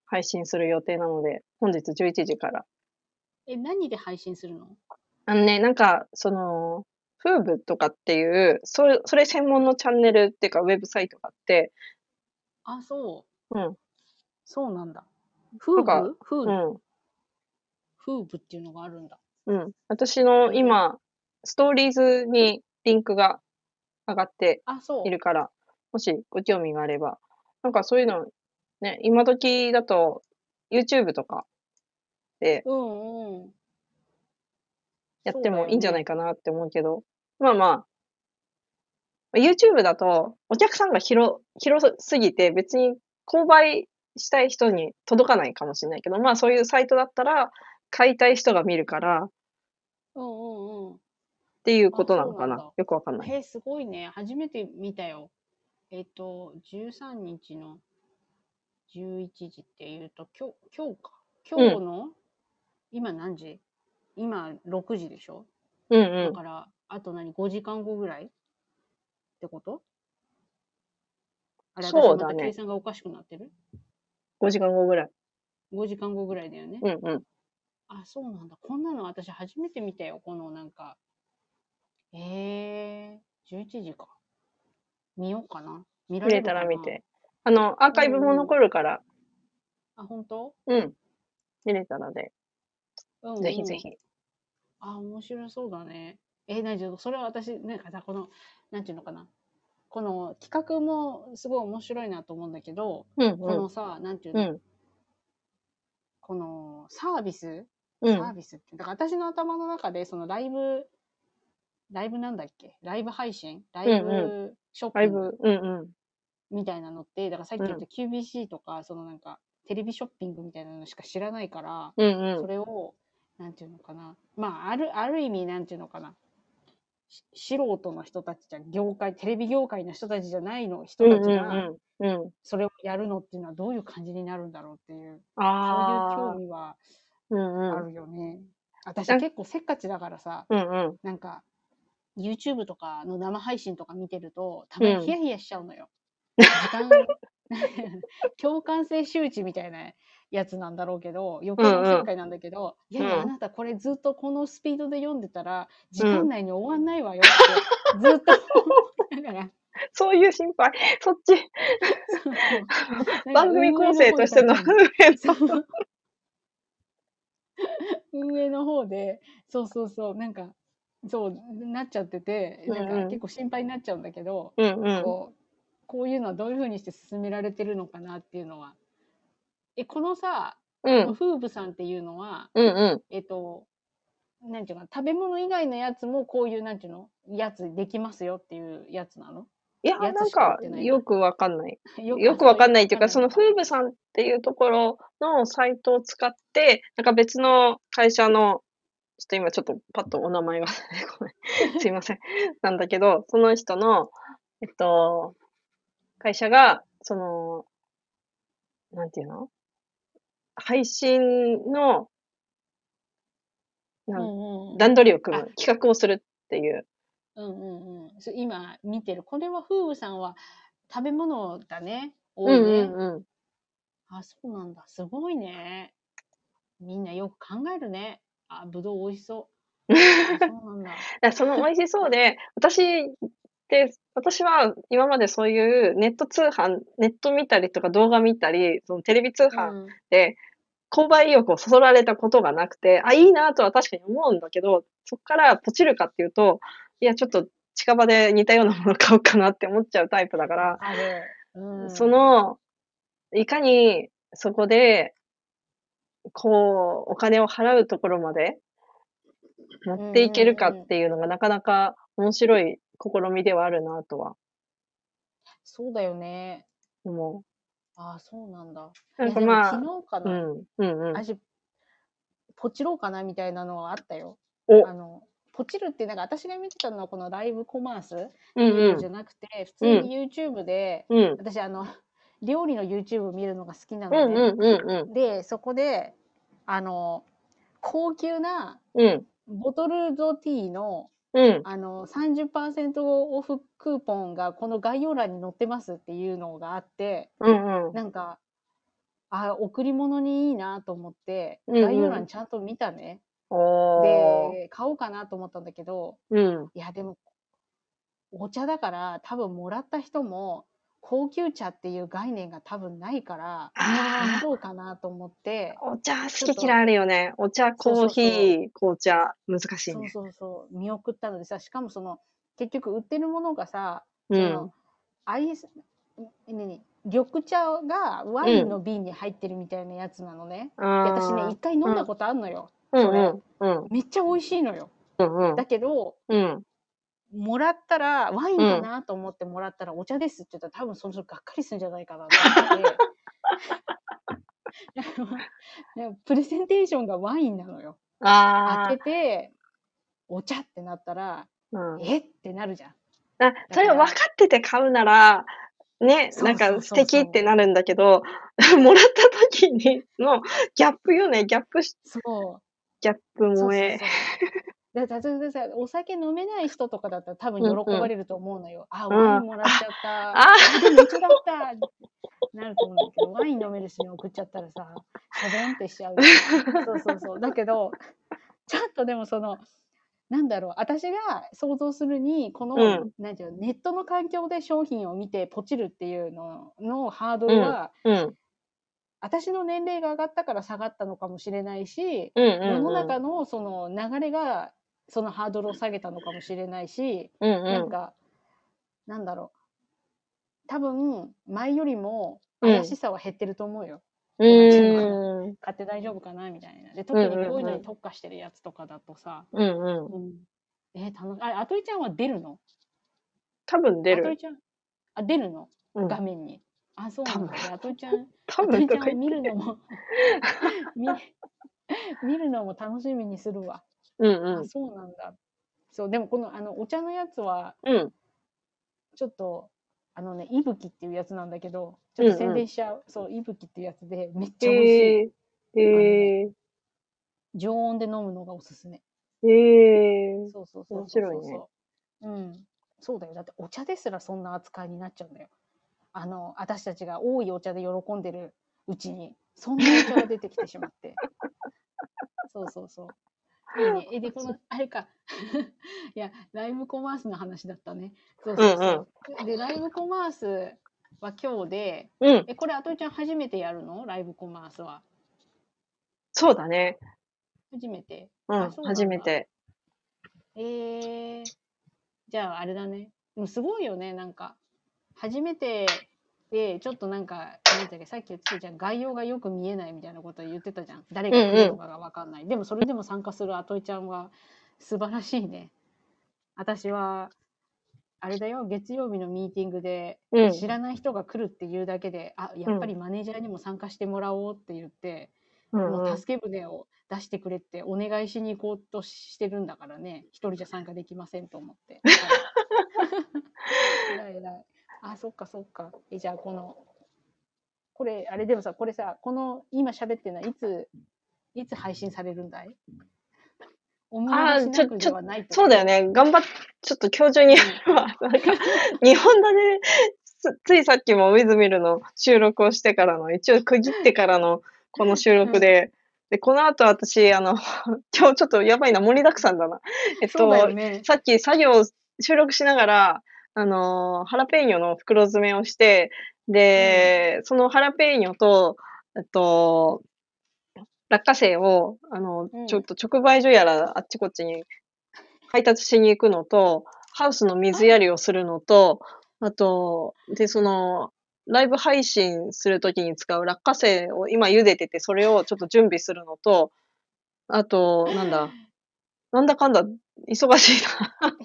配信する予定なので、本日11時から。え、何で配信するの？あのね、なんか、その、フーブとかっていう、それ、それ専門のチャンネルっていうか、ウェブサイトがあって、あ、そう。うん、そうなんだ。フーブ？フー、うん、フーブっていうのがあるんだ。うん。私の今、ストーリーズにリンクが上がって。いるから、もしご興味があれば、なんかそういうの、ね、今時だと YouTube とかでうんうん。やってもいいんじゃないか。かなって思うけど、まあまあ、YouTube だとお客さんが広、広すぎて別に購買したい人に届かないかもしれないけど、まあそういうサイトだったら買いたい人が見るからっうんうんうん。ていうことなのかなあそうなんだよくわかんない。へえ、すごいね。初めて見たよ。えっと、13日の11時っていうと、今日、今日か。今日の、今何時？今6時でしょ？うんうん。だから、あと何 ?5 時間後ぐらい？ってこと？あれ、そうだね計算がおかしくなってる？5時間後ぐらい。?5 時間後ぐらいだよね。うんうん。あ、そうなんだ。こんなの私初めて見たよ。このなんか。えー、11時か。見ようかな。見ら見れたれるかな？ら見て。あの、アーカイブも残るから、あ、本当？うん。見れたらで、うん、うん。ぜひぜひ。あ、面白そうだね。えー、なにそれは私、なんかさ、この、なんていうのかな？この企画もすごい面白いなと思うんだけど、うんこのさ、なんていううん。の、うん。このサービス？うんサービスって、だから私の頭の中で、そのライブ、ライブなんだっけ？ライブ配信？ライうんブショッピングブ、うんうん。みたいなのって、だからさっき言った QBC とか、そのなんか、テレビショッピングみたいなのしか知らないから、うんうん。それを、なんていうのかな。まあ、ある、ある意味、なんていうのかな。し素人の人たちじゃ、業界、テレビ業界の人たちじゃないの、人うんうんたちが、うん。うん。それをやるのっていうのはどういう感じになるんだろうっていう、そういう。興味はうんうん。あるよね。私なん結構せっかちだからさ、うんうん。なんか、YouTube とかの生配信とか見てると、たまにヒヤヒヤしちゃうのよ。時間、共感性周知みたいなやつなんだろうけど、余計なおせっかいなんだけど、いやいや、うん。あなたこれずっとこのスピードで読んでたら、時間内に終わんないわよって、ずっと思いながら、そういう心配。そっち。番組構成としての 運営の方で、そうそうそう、なんか、そう、なっちゃってて、なんか結構心配になっちゃうんだけど、うんうん。こう、こういうのはどういうふうにして進められてるのかなっていうのは。え、このさ、うん。フーブさんっていうのは、うんうん。えっと、なんていうの食べ物以外のやつもこういう、なんていうのやつできますよっていうやつなの？いや、なんかよくわかんない。よよくわかんないっていうか、その、ふフーブさんっていうところのサイトを使って、なんか別の会社の、ちょっと今ちょっとパッとお名前が ごめん。すいません。なんだけど、その人の、えっと、会社が、その、なんていうの？配信の、なんうんうん段取りを組むあ、企画をするっていう。うんうんうん。今見てる。これはフーブさんは食べ物だね。多いね。うんうんうん。あ、そうなんだ。すごいね。みんなよく考えるね。あ、ぶどう美味しそう。あそうなんだ。その美味しそうで、私って、私は今までそういうネット通販、ネット見たりとか動画見たり、そのテレビ通販うんで購買意欲をそそられたことがなくて、あ、いいなとは確かに思うんだけど、そこからポチるかっていうと、いや、ちょっと近場で似たようなもの買おうかなって思っちゃうタイプだから。うん。そ、の、いかにそこで、こう、お金を払うところまで持っていけるかっていうのがなかなか面白い試みではあるなとはそうだよね。思あ、そうなんだ。う。なんかまあ、昨日かな？うん、うん、うん。私、ポチろうかなみたいなのはあったよ。おあの、ポチるって、なんか私が見てたのはこのライブコマースうん、うじゃん、なくて、普通に YouTube で、うん、私あの、料理の YouTube 見るのが好きなうん、ので、うん、うん、うん、で、そこで、あの、高級なうん、ボトルドティーのうん、あの30%オフクーポンがこの概要欄に載ってますっていうのがあって、うん、うん。なんか、あ、贈り物にいいなと思って、うんうん。概要欄ちゃんと見たね。で、買おうかなと思ったんだけど、うん、いや、でも、お茶だから多分もらった人も高級茶っていう概念が多分ないから、あどうかなと思って、あ、お茶好き嫌いあるよね。お茶、コーヒー、紅茶、難しいそうね。そうそう、見送ったのでさ、しかもその、結局売ってるものがさ、うんその、アイス、緑茶がワインの瓶に入ってるみたいなやつなのね。であ私ね、一回飲んだことあんのよ。うん、それうん、うん、めっちゃ美味しいのよ。うん、うんだけど、うん。もらったら、ワインかなと思ってもらったら、お茶ですって言ったら、多分その人がっかりするんじゃないかなと思って。プレゼンテーションがワインなのよ。あ開けて、お茶ってなったら、あ、うん。え？ってなるじゃん。あ、それを分かってて買うなら、ね、なんか素敵ってなるんだけど、もらった時にのギャップよね、ギャップし、そう。ギャップ萌そうそうえ。そう。だ例えばさ、お酒飲めない人とかだったら多分喜ばれると思うのよ。あ、んワインもらっちゃった。あでも一緒だったなると思うんだけど、ワイン飲める人に送っちゃったらさ、しょぼんってしちゃう。そうそうそう。だけど、ちょっとでもその、なんだろう、私が想像するに、この、うんなんていうの、ネットの環境で商品を見てポチるっていうののハードルは、うん、私の年齢が上がったから下がったのかもしれないし、うん、うん。世の中のその流れがそのハードルを下げたのかもしれないし、うん、うん。なんか、なんだろう。多分、前よりもうん怪しさは減ってると思うよ。うなん。買って大丈夫かなみたいな。で、特にこういうのに特化してるやつとかだとさ、うんうん。うん。えー、楽しい。あれ、あとりちゃんは出るの？多分出る。あとりちゃん、あ、出るの？うん。画面に。あ、そうなんだ。多であとりちゃん、多あとりちゃん。見るのも見、見るのも楽しみにするわ。うんあ、そうなんだ。そう、でもこの、あの、お茶のやつは、うん。うん。ちょっと、あのね、いぶきっていうやつなんだけど、ちょっと宣伝しちゃう。そう、いぶきっていうやつで、めっちゃ美味しい。へえ。へえ。常温で飲むのがおすすめ。へえ。そうそうそうそうそう。面白いねうん。そうだよ。だってお茶ですらそんな扱いになっちゃうんだよ。あの、私たちが多いお茶で喜んでるうちに、そんなお茶が出てきてしまって。そうそうそう。いいね。え、で、この、あれか。いや、ライブコマースの話だったね。そうそうそう。で、ライブコマースは今日で、うん。え、これ、あとりちゃん初めてやるの？ライブコマースは。そうだね。初めて？うん。う初めて。えー、じゃああれだね。でもすごいよね、なんか。初めてで、ちょっとなんか、なんだっけ、さっき言ってたじゃん、概要がよく見えないみたいなこと言ってたじゃん。誰が来るのかがわかんない。でもそれでも参加するあといちゃんは素晴らしいね。私は、あれだよ、月曜日のミーティングで、うん。知らない人が来るっていうだけで、あ、やっぱりマネージャーにも参加してもらおうって言って、うんうん。もう助け舟を出してくれってお願いしに行こうとしてるんだからね、一人じゃ参加できませんと思って。偉い偉い。あ、そっかそっか。え、じゃあこの、これ、あれでもさ、これさ、この今喋ってるのはいつ、いつ配信されるんだい？お見逃しなくではないっとそうだよね。頑張っ、ちょっと今日中にやるわ。なんか、日本だね、つついさっきもウィズミルの収録をしてからの、一応区切ってからのこの収録で、で、この後私、あの、今日ちょっとやばいな、盛りだくさんだな。えっと、ね。さっき作業、収録しながら、あのーハラペーニョの袋詰めをして、で、そのハラペーニョと、えっと、落花生を、あの、うん。ちょっと直売所やらあっちこっちに配達しに行くのと、ハウスの水やりをするのと、あと、で、その、ライブ配信するときに使う落花生を今茹でてて、それをちょっと準備するのと、あと、なんだ、なんだかんだ、忙しいな。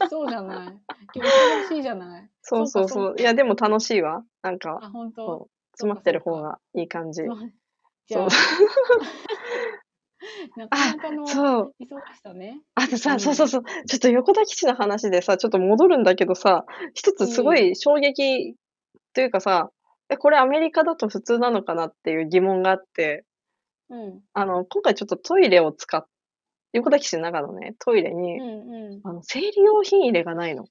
そうじゃない。今日忙しいじゃない。そうそうそうう。いや、でも楽しいわ。なんか、あ、本当？詰まってる方がいい感じ。そ、なかなかのそう。忙しさね。あとさ、うんそうそうそう。ちょっと横田基地の話でさ、ちょっと戻るんだけどさ、一つすごい衝撃というかさ、え、これアメリカだと普通なのかなっていう疑問があって、うん。あの、今回ちょっとトイレを使っ、横田基地の中のね、トイレに、うんうん。あの、生理用品入れがないの。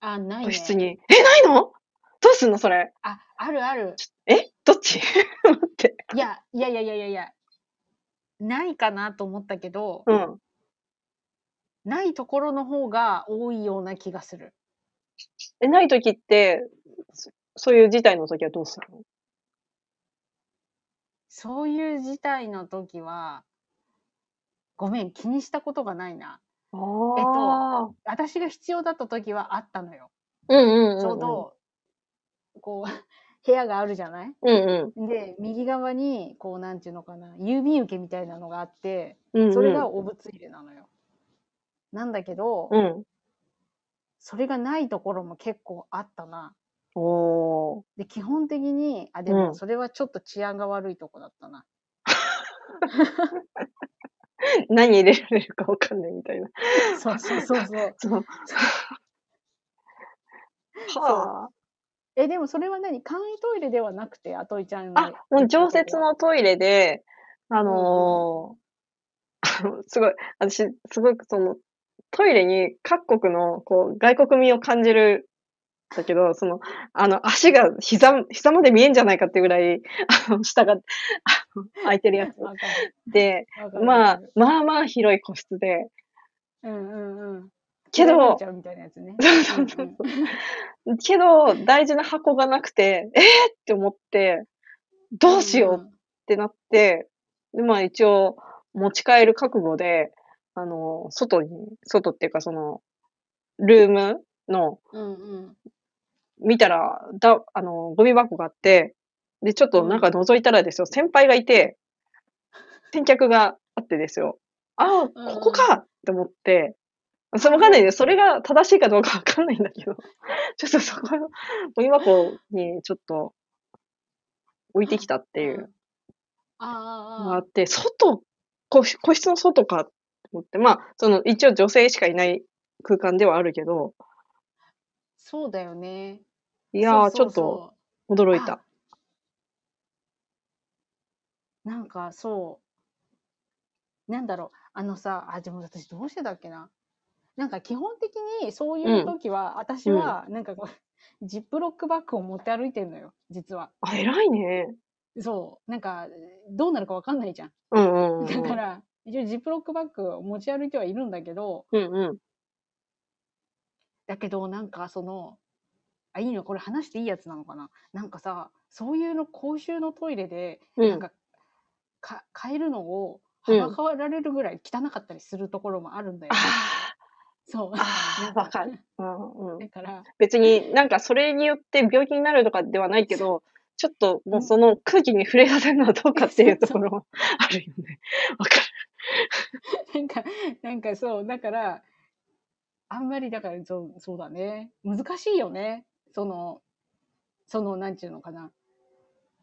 あ、ないね。個室に。え、ないの？どうすんのそれ？あ、あるある。え？どっち？待って。いや、いやいやいやいやいや。ないかなと思ったけど、うん。ないところの方が多いような気がする。え、ない時って、そそういう事態の時はどうするの？そういう事態の時は、ごめん、気にしたことがないな。あえっあ。私が必要だった時はあったのよ。うんうんうん。ちょう。ど、こう、部屋があるじゃない？うんうん。で、右側に、こう、なんていうのかな、郵便受けみたいなのがあって、うんうん、それがお物入れなのよ。なんだけど、うん。それがないところも結構あったな。おー。で、基本的に、あ、でも、うんそれはちょっと治安が悪いとこだったな。何入れられるかわかんないみたいな。そうそうそうそう。そう。はえ、でもそれは何？簡易トイレではなくて、あといちゃんのあ。あ、もう常設。のトイレで、あのー すごい、私、すごくその、トイレに各国の、こう、外国味を感じる、だけど、その、あの、足が膝、膝まで見えんじゃないかっていうぐらい、あの、下が、空いてるやつ。で、まあまあまあ広い個室で、うんうんうん。けどけど、大事な箱がなくて、えー、って思って、どうしようってなって、で、まあ一応、持ち帰る覚悟で、あの、外に、外っていうかその、ルームの、うんうん。見たら、だ、あの、ゴミ箱があって、で、ちょっとなんか覗いたらですよ、先輩がいて、先客があってですよ。ああ、ここか！って思って、それわかんないです。それが正しいかどうかわかんないんだけど、ちょっとそこ、もう今子にちょっと置いてきたっていう。あのがあって、外、個室個室の外かと思って、まあ、その一応女性しかいない空間ではあるけど、そうだよね。いやー、ちそうそうょっとそう驚いた。なんかそう、なんだろう、あのさ、あ、でも私どうしてだっけな。なんか基本的にそういう時は、私はなんかこう、ジップロックバッグを持って歩いてんのよ、実は。あ、偉いね。そう、なんかどうなるかわかんないじゃん。うんうんうん。だから、一応ジップロックバッグを持ち歩いてはいるんだけど、うんうん。だけどなんかその、あ、いいのこれ話していいやつなのかななんかさ、そういうの公衆のトイレで、うんなんか、か、変えるのを、うんはばかられるぐらい汚かったりするところもあるんだよね。あそう。あ、わかる。うんうん。だから、別になんかそれによって病気になるとかではないけど、ちょっともうその空気に触れさせるのはどうかっていうところはあるよね。わか なんか、なんかそう、だから、あんまりだからそう、そうだね。難しいよね。その、その、なんていうのかな。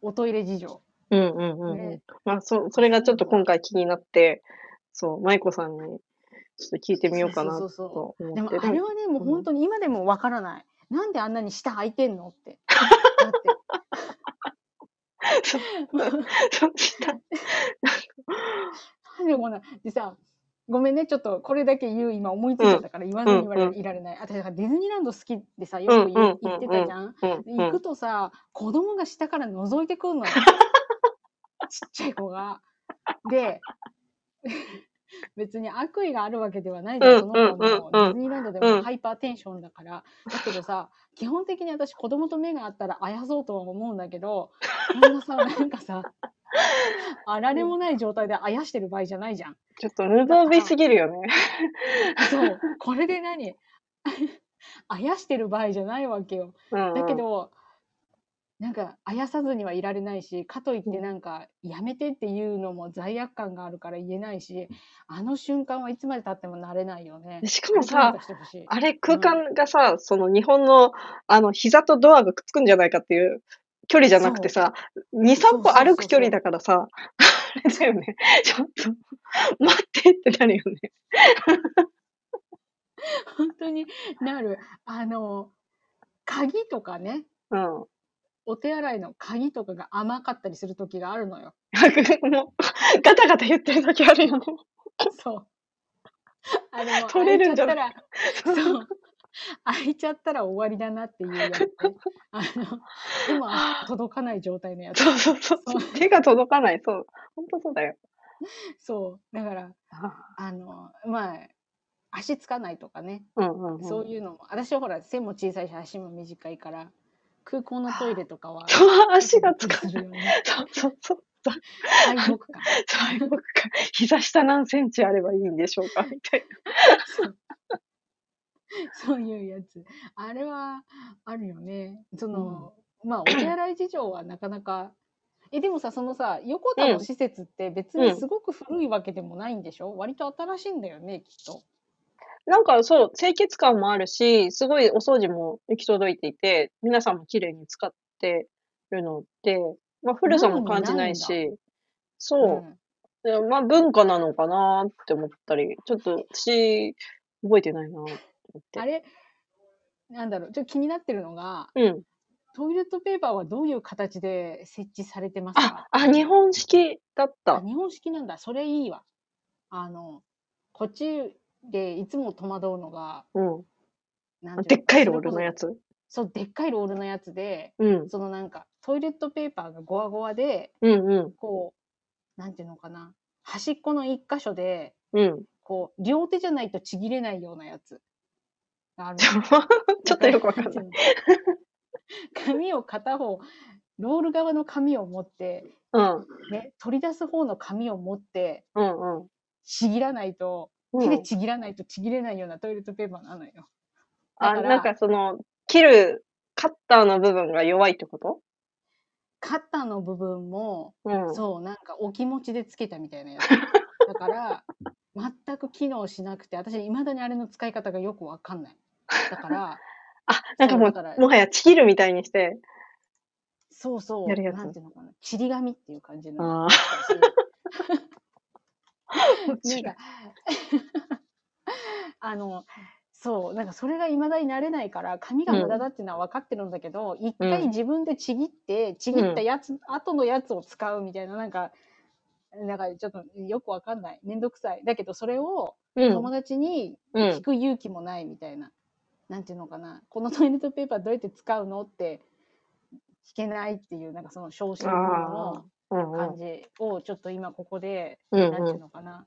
おトイレ事情。る。うんうんうんうん。ねまあそ、それがちょっと今回気になって、そう、舞子さんにちょっと聞いてみようかなとそうそうそう思って。でもあれはね、もう本当に今でもわからない。なんであんなに下開いてんの？って。だって。そうした。なんでこんな、でさ、ごめんね、ちょっとこれだけ言う、今思いついちゃったから言わずに言われいられない。私、ディズニーランド好きでさ、よく言ってたじゃん。行くとさ、子供が下から覗いてくんのよ。ちっちゃい子が。で、別に悪意があるわけではないじゃん、その子も。ディズニーランドでうんもハイパーテンションだから。だけどさ、基本的に私子供と目があったらあやそうとは思うんだけど、こんなさ、なんかさ、あられもない状態であやしてる場合じゃないじゃん。ちょっと無防備すぎるよね。そう。これで何？あやしてる場合じゃないわけよ。うんうんだけど、なんか、あやさずにはいられないし、かといってなんか、やめてっていうのも罪悪感があるから言えないし、あの瞬間はいつまで経っても慣れないよね。しかもさあれ、空間がさ、その日本の、あの、膝とドアがくっつくんじゃないかっていう距離じゃなくてさ、2、3歩歩く距離だからさ、あれだよね。ちょっと、待ってってなるよね。本当になる。あの、鍵とかね、うん。お手洗いの鍵とかが甘かったりする時があるのよ。もう、ガタガタ言ってる時あるよね。そう。あれも取れるんじゃないそう。開いちゃったら終わりだなっていうやつね。あの、でもあ届かない状態のやつ。そうそうそう。手が届かない。そう。本当そうだよ。そう。だから、あの、まあ、足つかないとかね。うんうん、うん。そういうのも。私はほら、背も小さいし、足も短いから、空港のトイレとかは。足がつかすない。そうそうそう。敗北感。そういう僕か、膝下何センチあればいいんでしょうかみたいそう そういうやつ。あれはあるよね。その、まあ、お手洗い事情はなかなか。え、でもさ、そのさ、横田の施設って別にすごく古いわけでもないんでしょ、割と新しいんだよね、きっと。な。なんかそう、清潔感もあるし、すごいお掃除も行き届いていて、皆さんも綺麗に使ってるので、まあ古さも感じないし、そう。んでまあ文化なのかなって思ったり、ちょっと私、覚えてないな思って。あれ、なんだろう、ちょっと気になってるのが、うん。トイレットペーパーはどういう形で設置されてますあか、あ、日本式だった。あ日本式なんだ。それいいわ。あの、こっちでいつも戸惑うのが、うん。なんでっかいロールのやつ？そう、でっかいロールのやつで、うん。そのなんか、トイレットペーパーがゴワゴワで、うんうん。こう、なんていうのかな、端っこの一箇所で、うん。こう、両手じゃないとちぎれないようなやつがあの。ちょっとよくわかんない。い。紙を片方、ロール側の紙を持って、うん。ね、取り出す方の紙を持って、うんうん。ちぎらないと、うん手でちぎらないとちぎれないようなトイレットペーパーなのよ。あ、なんかその、切るカッターの部分が弱いってこと？肩の部分も、うん。そう、なんかお気持ちでつけたみたいなやつ。だから、全く機能しなくて、私、未だにあれの使い方がよくわかんない。だから、あ、なんかもそうだからう、もはやちぎるみたいにして、そうそう、やるやつ。なんていうのかな、ちり紙っていう感じの。あ なんか、あの、そう、なんかそれが未だになれないから、紙が無駄だっていうのは分かってるんだけど、一、回自分でちぎって、ちぎったやつ、後のやつを使うみたいな、なんか、なんかちょっとよくわかんない。めんどくさい。だけどそれをうん友。達にうん聞く勇気もないみたいな。なんていうのかな。このトイレットペーパーどうやって使うのって聞けないっていう、なんかその小心者のうんうん感じをちょっと今ここで、うんなんていうのかな。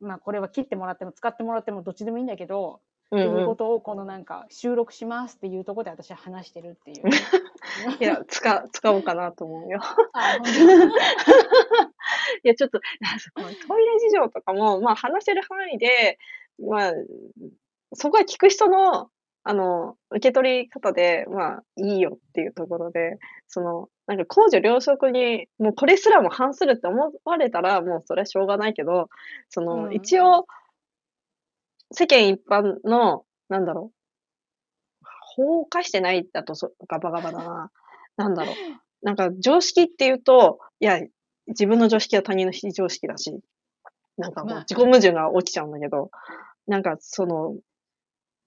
まあこれは切ってもらっても使ってもらってもどっちでもいいんだけど、うんっていううん。ことをこのなんか収録しますっていうところで私は話してるっていう。いや、使、使おうかなと思うよ。いや、ちょっと、トイレ事情とかも、まあ話せる範囲で、まあ、そこは聞く人の、あの、受け取り方で、まあ、いいよっていうところで、その、なんか公序良俗に、もうこれすらも反するって思われたら、もうそれはしょうがないけど、その、うん一応、世間一般の、なんだろう、法を犯してないだとそガバガバだな。なんだろう。なんか常識っていうと、いや、自分の常識は他人の非常識だし、なんかこうまあ自己矛盾が起きちゃうんだけど、なんかその、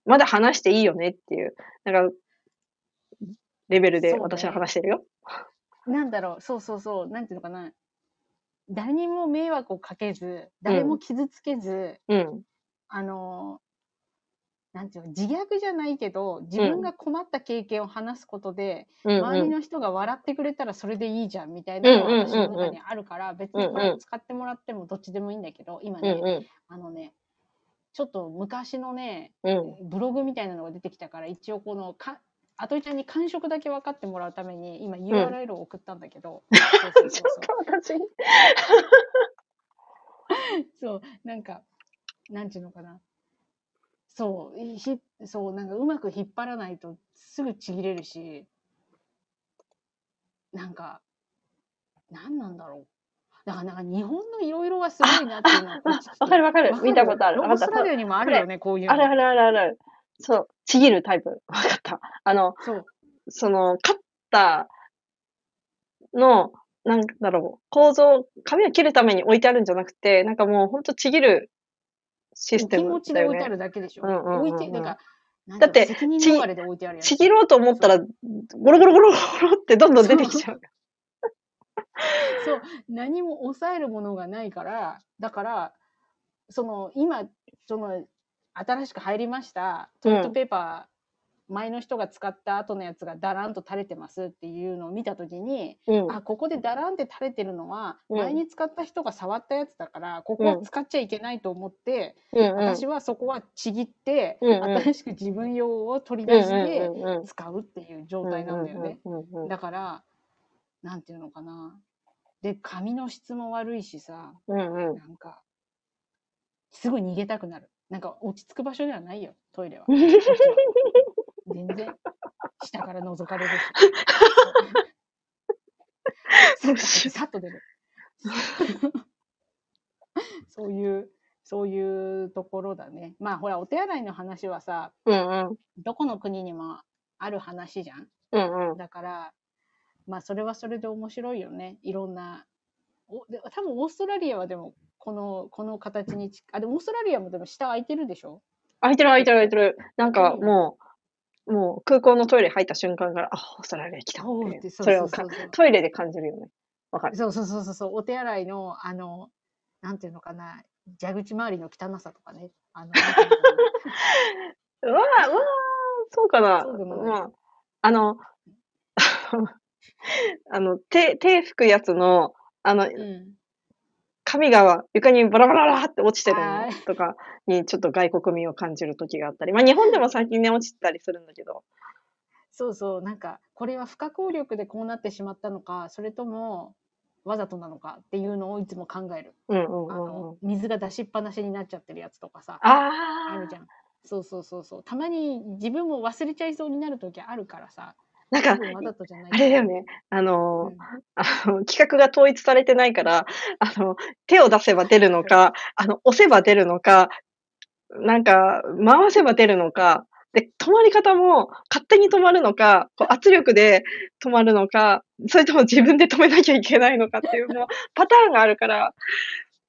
まだ話していいよねっていう、なんか、レベルで私は話してるよ。なんだろう、そうそうそう、なんていうのかな。誰にも迷惑をかけず、誰も傷つけず、うん。あの、なんていうの、自虐じゃないけど、自分が困った経験を話すことで、うん、うん。周りの人が笑ってくれたらそれでいいじゃんみたいなのが私の中にあるから、別にこれ使ってもらってもどっちでもいいんだけど、今ね、うん、うん。あのね、ちょっと昔のね、うん。ブログみたいなのが出てきたから、一応このか、あといちゃんに感触だけ分かってもらうために、今 URL を送ったんだけど、そうそうちょっと私、そう、なんか、なんていうのかな。そう、いひそう、なんかうまく引っ張らないとすぐちぎれるし、なんか、なんなんだろう。だからなんか日本のいろいろがすごいなっていうのわかるわかる見たことあるオーストラリアにもあるよね、こういうの。あるあるあるある。そう、ちぎるタイプ。わかった。あの、そう。その、カッターの、なんだろう、構造、紙を切るために置いてあるんじゃなくて、なんかもうほんとちぎるシステム気持ちで置いてあ。るだけでしょ。うんうんうんうん置いて、なんか、だってていうの責任逃れで置いてあるやつ。ちぎろうと思ったら、ゴロゴロゴロゴロってどんどん出てきちゃう。そう、何も抑えるものがないから、だから、その、今、その、新しく入りました、トイレットペーパー、前の人が使った後のやつがダランと垂れてますっていうのを見たときに、うん。あ、ここでダランって垂れてるのは、うん前に使った人が触ったやつだから、ここは使っちゃいけないと思って、うんうん。私はそこはちぎって、うんうん新しく自分用を取りうん出してうんうんうん使うっていう状態なんだよね。うんうんうんうんだから、なんていうのかな。で、髪の質も悪いしさ、うんうん。なんか、すぐ逃げたくなる。なんか落ち着く場所ではないよ、トイレは。全然、下から覗かれるし。さっと出る。そういう、そういうところだね。まあほら、お手洗いの話はさ、うんうん。どこの国にもある話じゃん。うんうん。だから、まあそれはそれで面白いよね。いろんな。おで多分オーストラリアはでも、この、この形にち、あ、でもオーストラリアもでも下空いてるでしょ？開いてる開いてる開いてる。なんかうんもう、もう空港のトイレ入った瞬間から、あ、オーストラリア来たってそれをトイレで感じるよね。わかる。そうそうそうそうそう、お手洗いの、あの、なんていうのかな、蛇口周りの汚さとかね。あの、うわーうわーそうかな。そうでもないまあ、あの、あの、手、手拭くやつの、あの、うん。紙が床にバラバラバラって落ちてるのとかにちょっと外国味を感じる時があったり。まあ日本でも最近ね、落ちてたりするんだけど。そうそう、なんか、これは不可抗力でこうなってしまったのか、それとも、わざとなのかっていうのをいつも考える。うんうんうんうあのん。、水が出しっぱなしになっちゃってるやつとかさ、ああるじゃん。そうそうそうそう。たまに自分も忘れちゃいそうになる時あるからさ、なんかあれだよね。あの、うんあの、企画が統一されてないから、あの、手を出せば出るのか、あの、押せば出るのか、なんか、回せば出るのか、で、止まり方も勝手に止まるのか、こう圧力で止まるのか、それとも自分で止めなきゃいけないのかっていう、もう、パターンがあるから、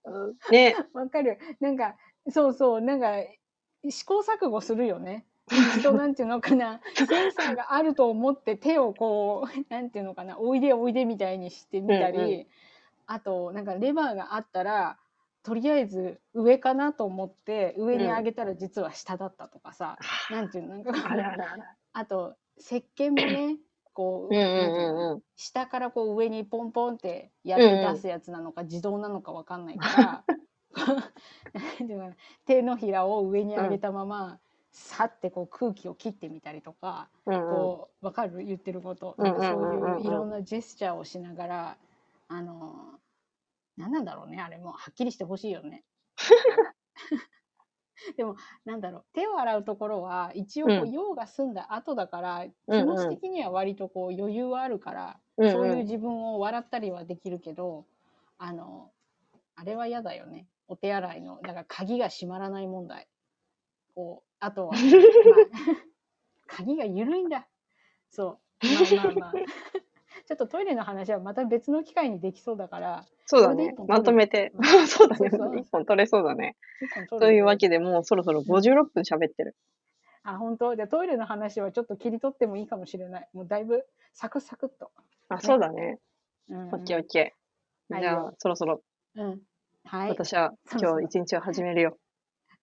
うんね、わかる。なんか、そうそう、なんか、試行錯誤するよね。一度なんていうのかな、センサーがあると思って手をこう、なんていうのかな、おいでおいでみたいにしてみたり、うんうあと、なんかレバーがあったら、とりあえず上かなと思って上に上げたら実は下だったとかさ、なんていうのなんかあと石鹸もねこう,、うんうんうんうん。下からこう上にポンポンってやって出すやつなのか、自動なのかわかんないから 手のひらを上に上げたまま、さってこう空気を切ってみたりとか、うんうん。こうわかる？言ってること、なんかそういういろんなジェスチャーをしながらあの何なんだろうねあれもはっきりしてほしいよね。でもなんだろう手を洗うところは一応こううん。用が済んだ後だから、うん気持ち的には割とこう余裕はあるから、うんうん。そういう自分を笑ったりはできるけどあのあれは嫌だよね。お手洗いのだから鍵が閉まらない問題こうあとは、まあ、鍵が緩いんだ。そう。まあまあまあ。ちょっとトイレの話はまた別の機会にできそうだからそうだね。まとめて。う。そうだね。一本取れそうだね。というわけでもうそろそろ56分喋ってる。あ本当？じゃあトイレの話はちょっと切り取ってもいいかもしれない。もうだいぶサクサクっと、あ、そうだね。オッケーオッケー。じゃあそろそろ。うん。はい。私は今日一日を始めるよ。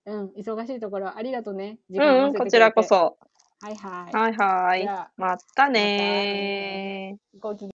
うん忙しいところありがとうね時うんうん、こちらこそ。はいはいはいはい。またねー。ごき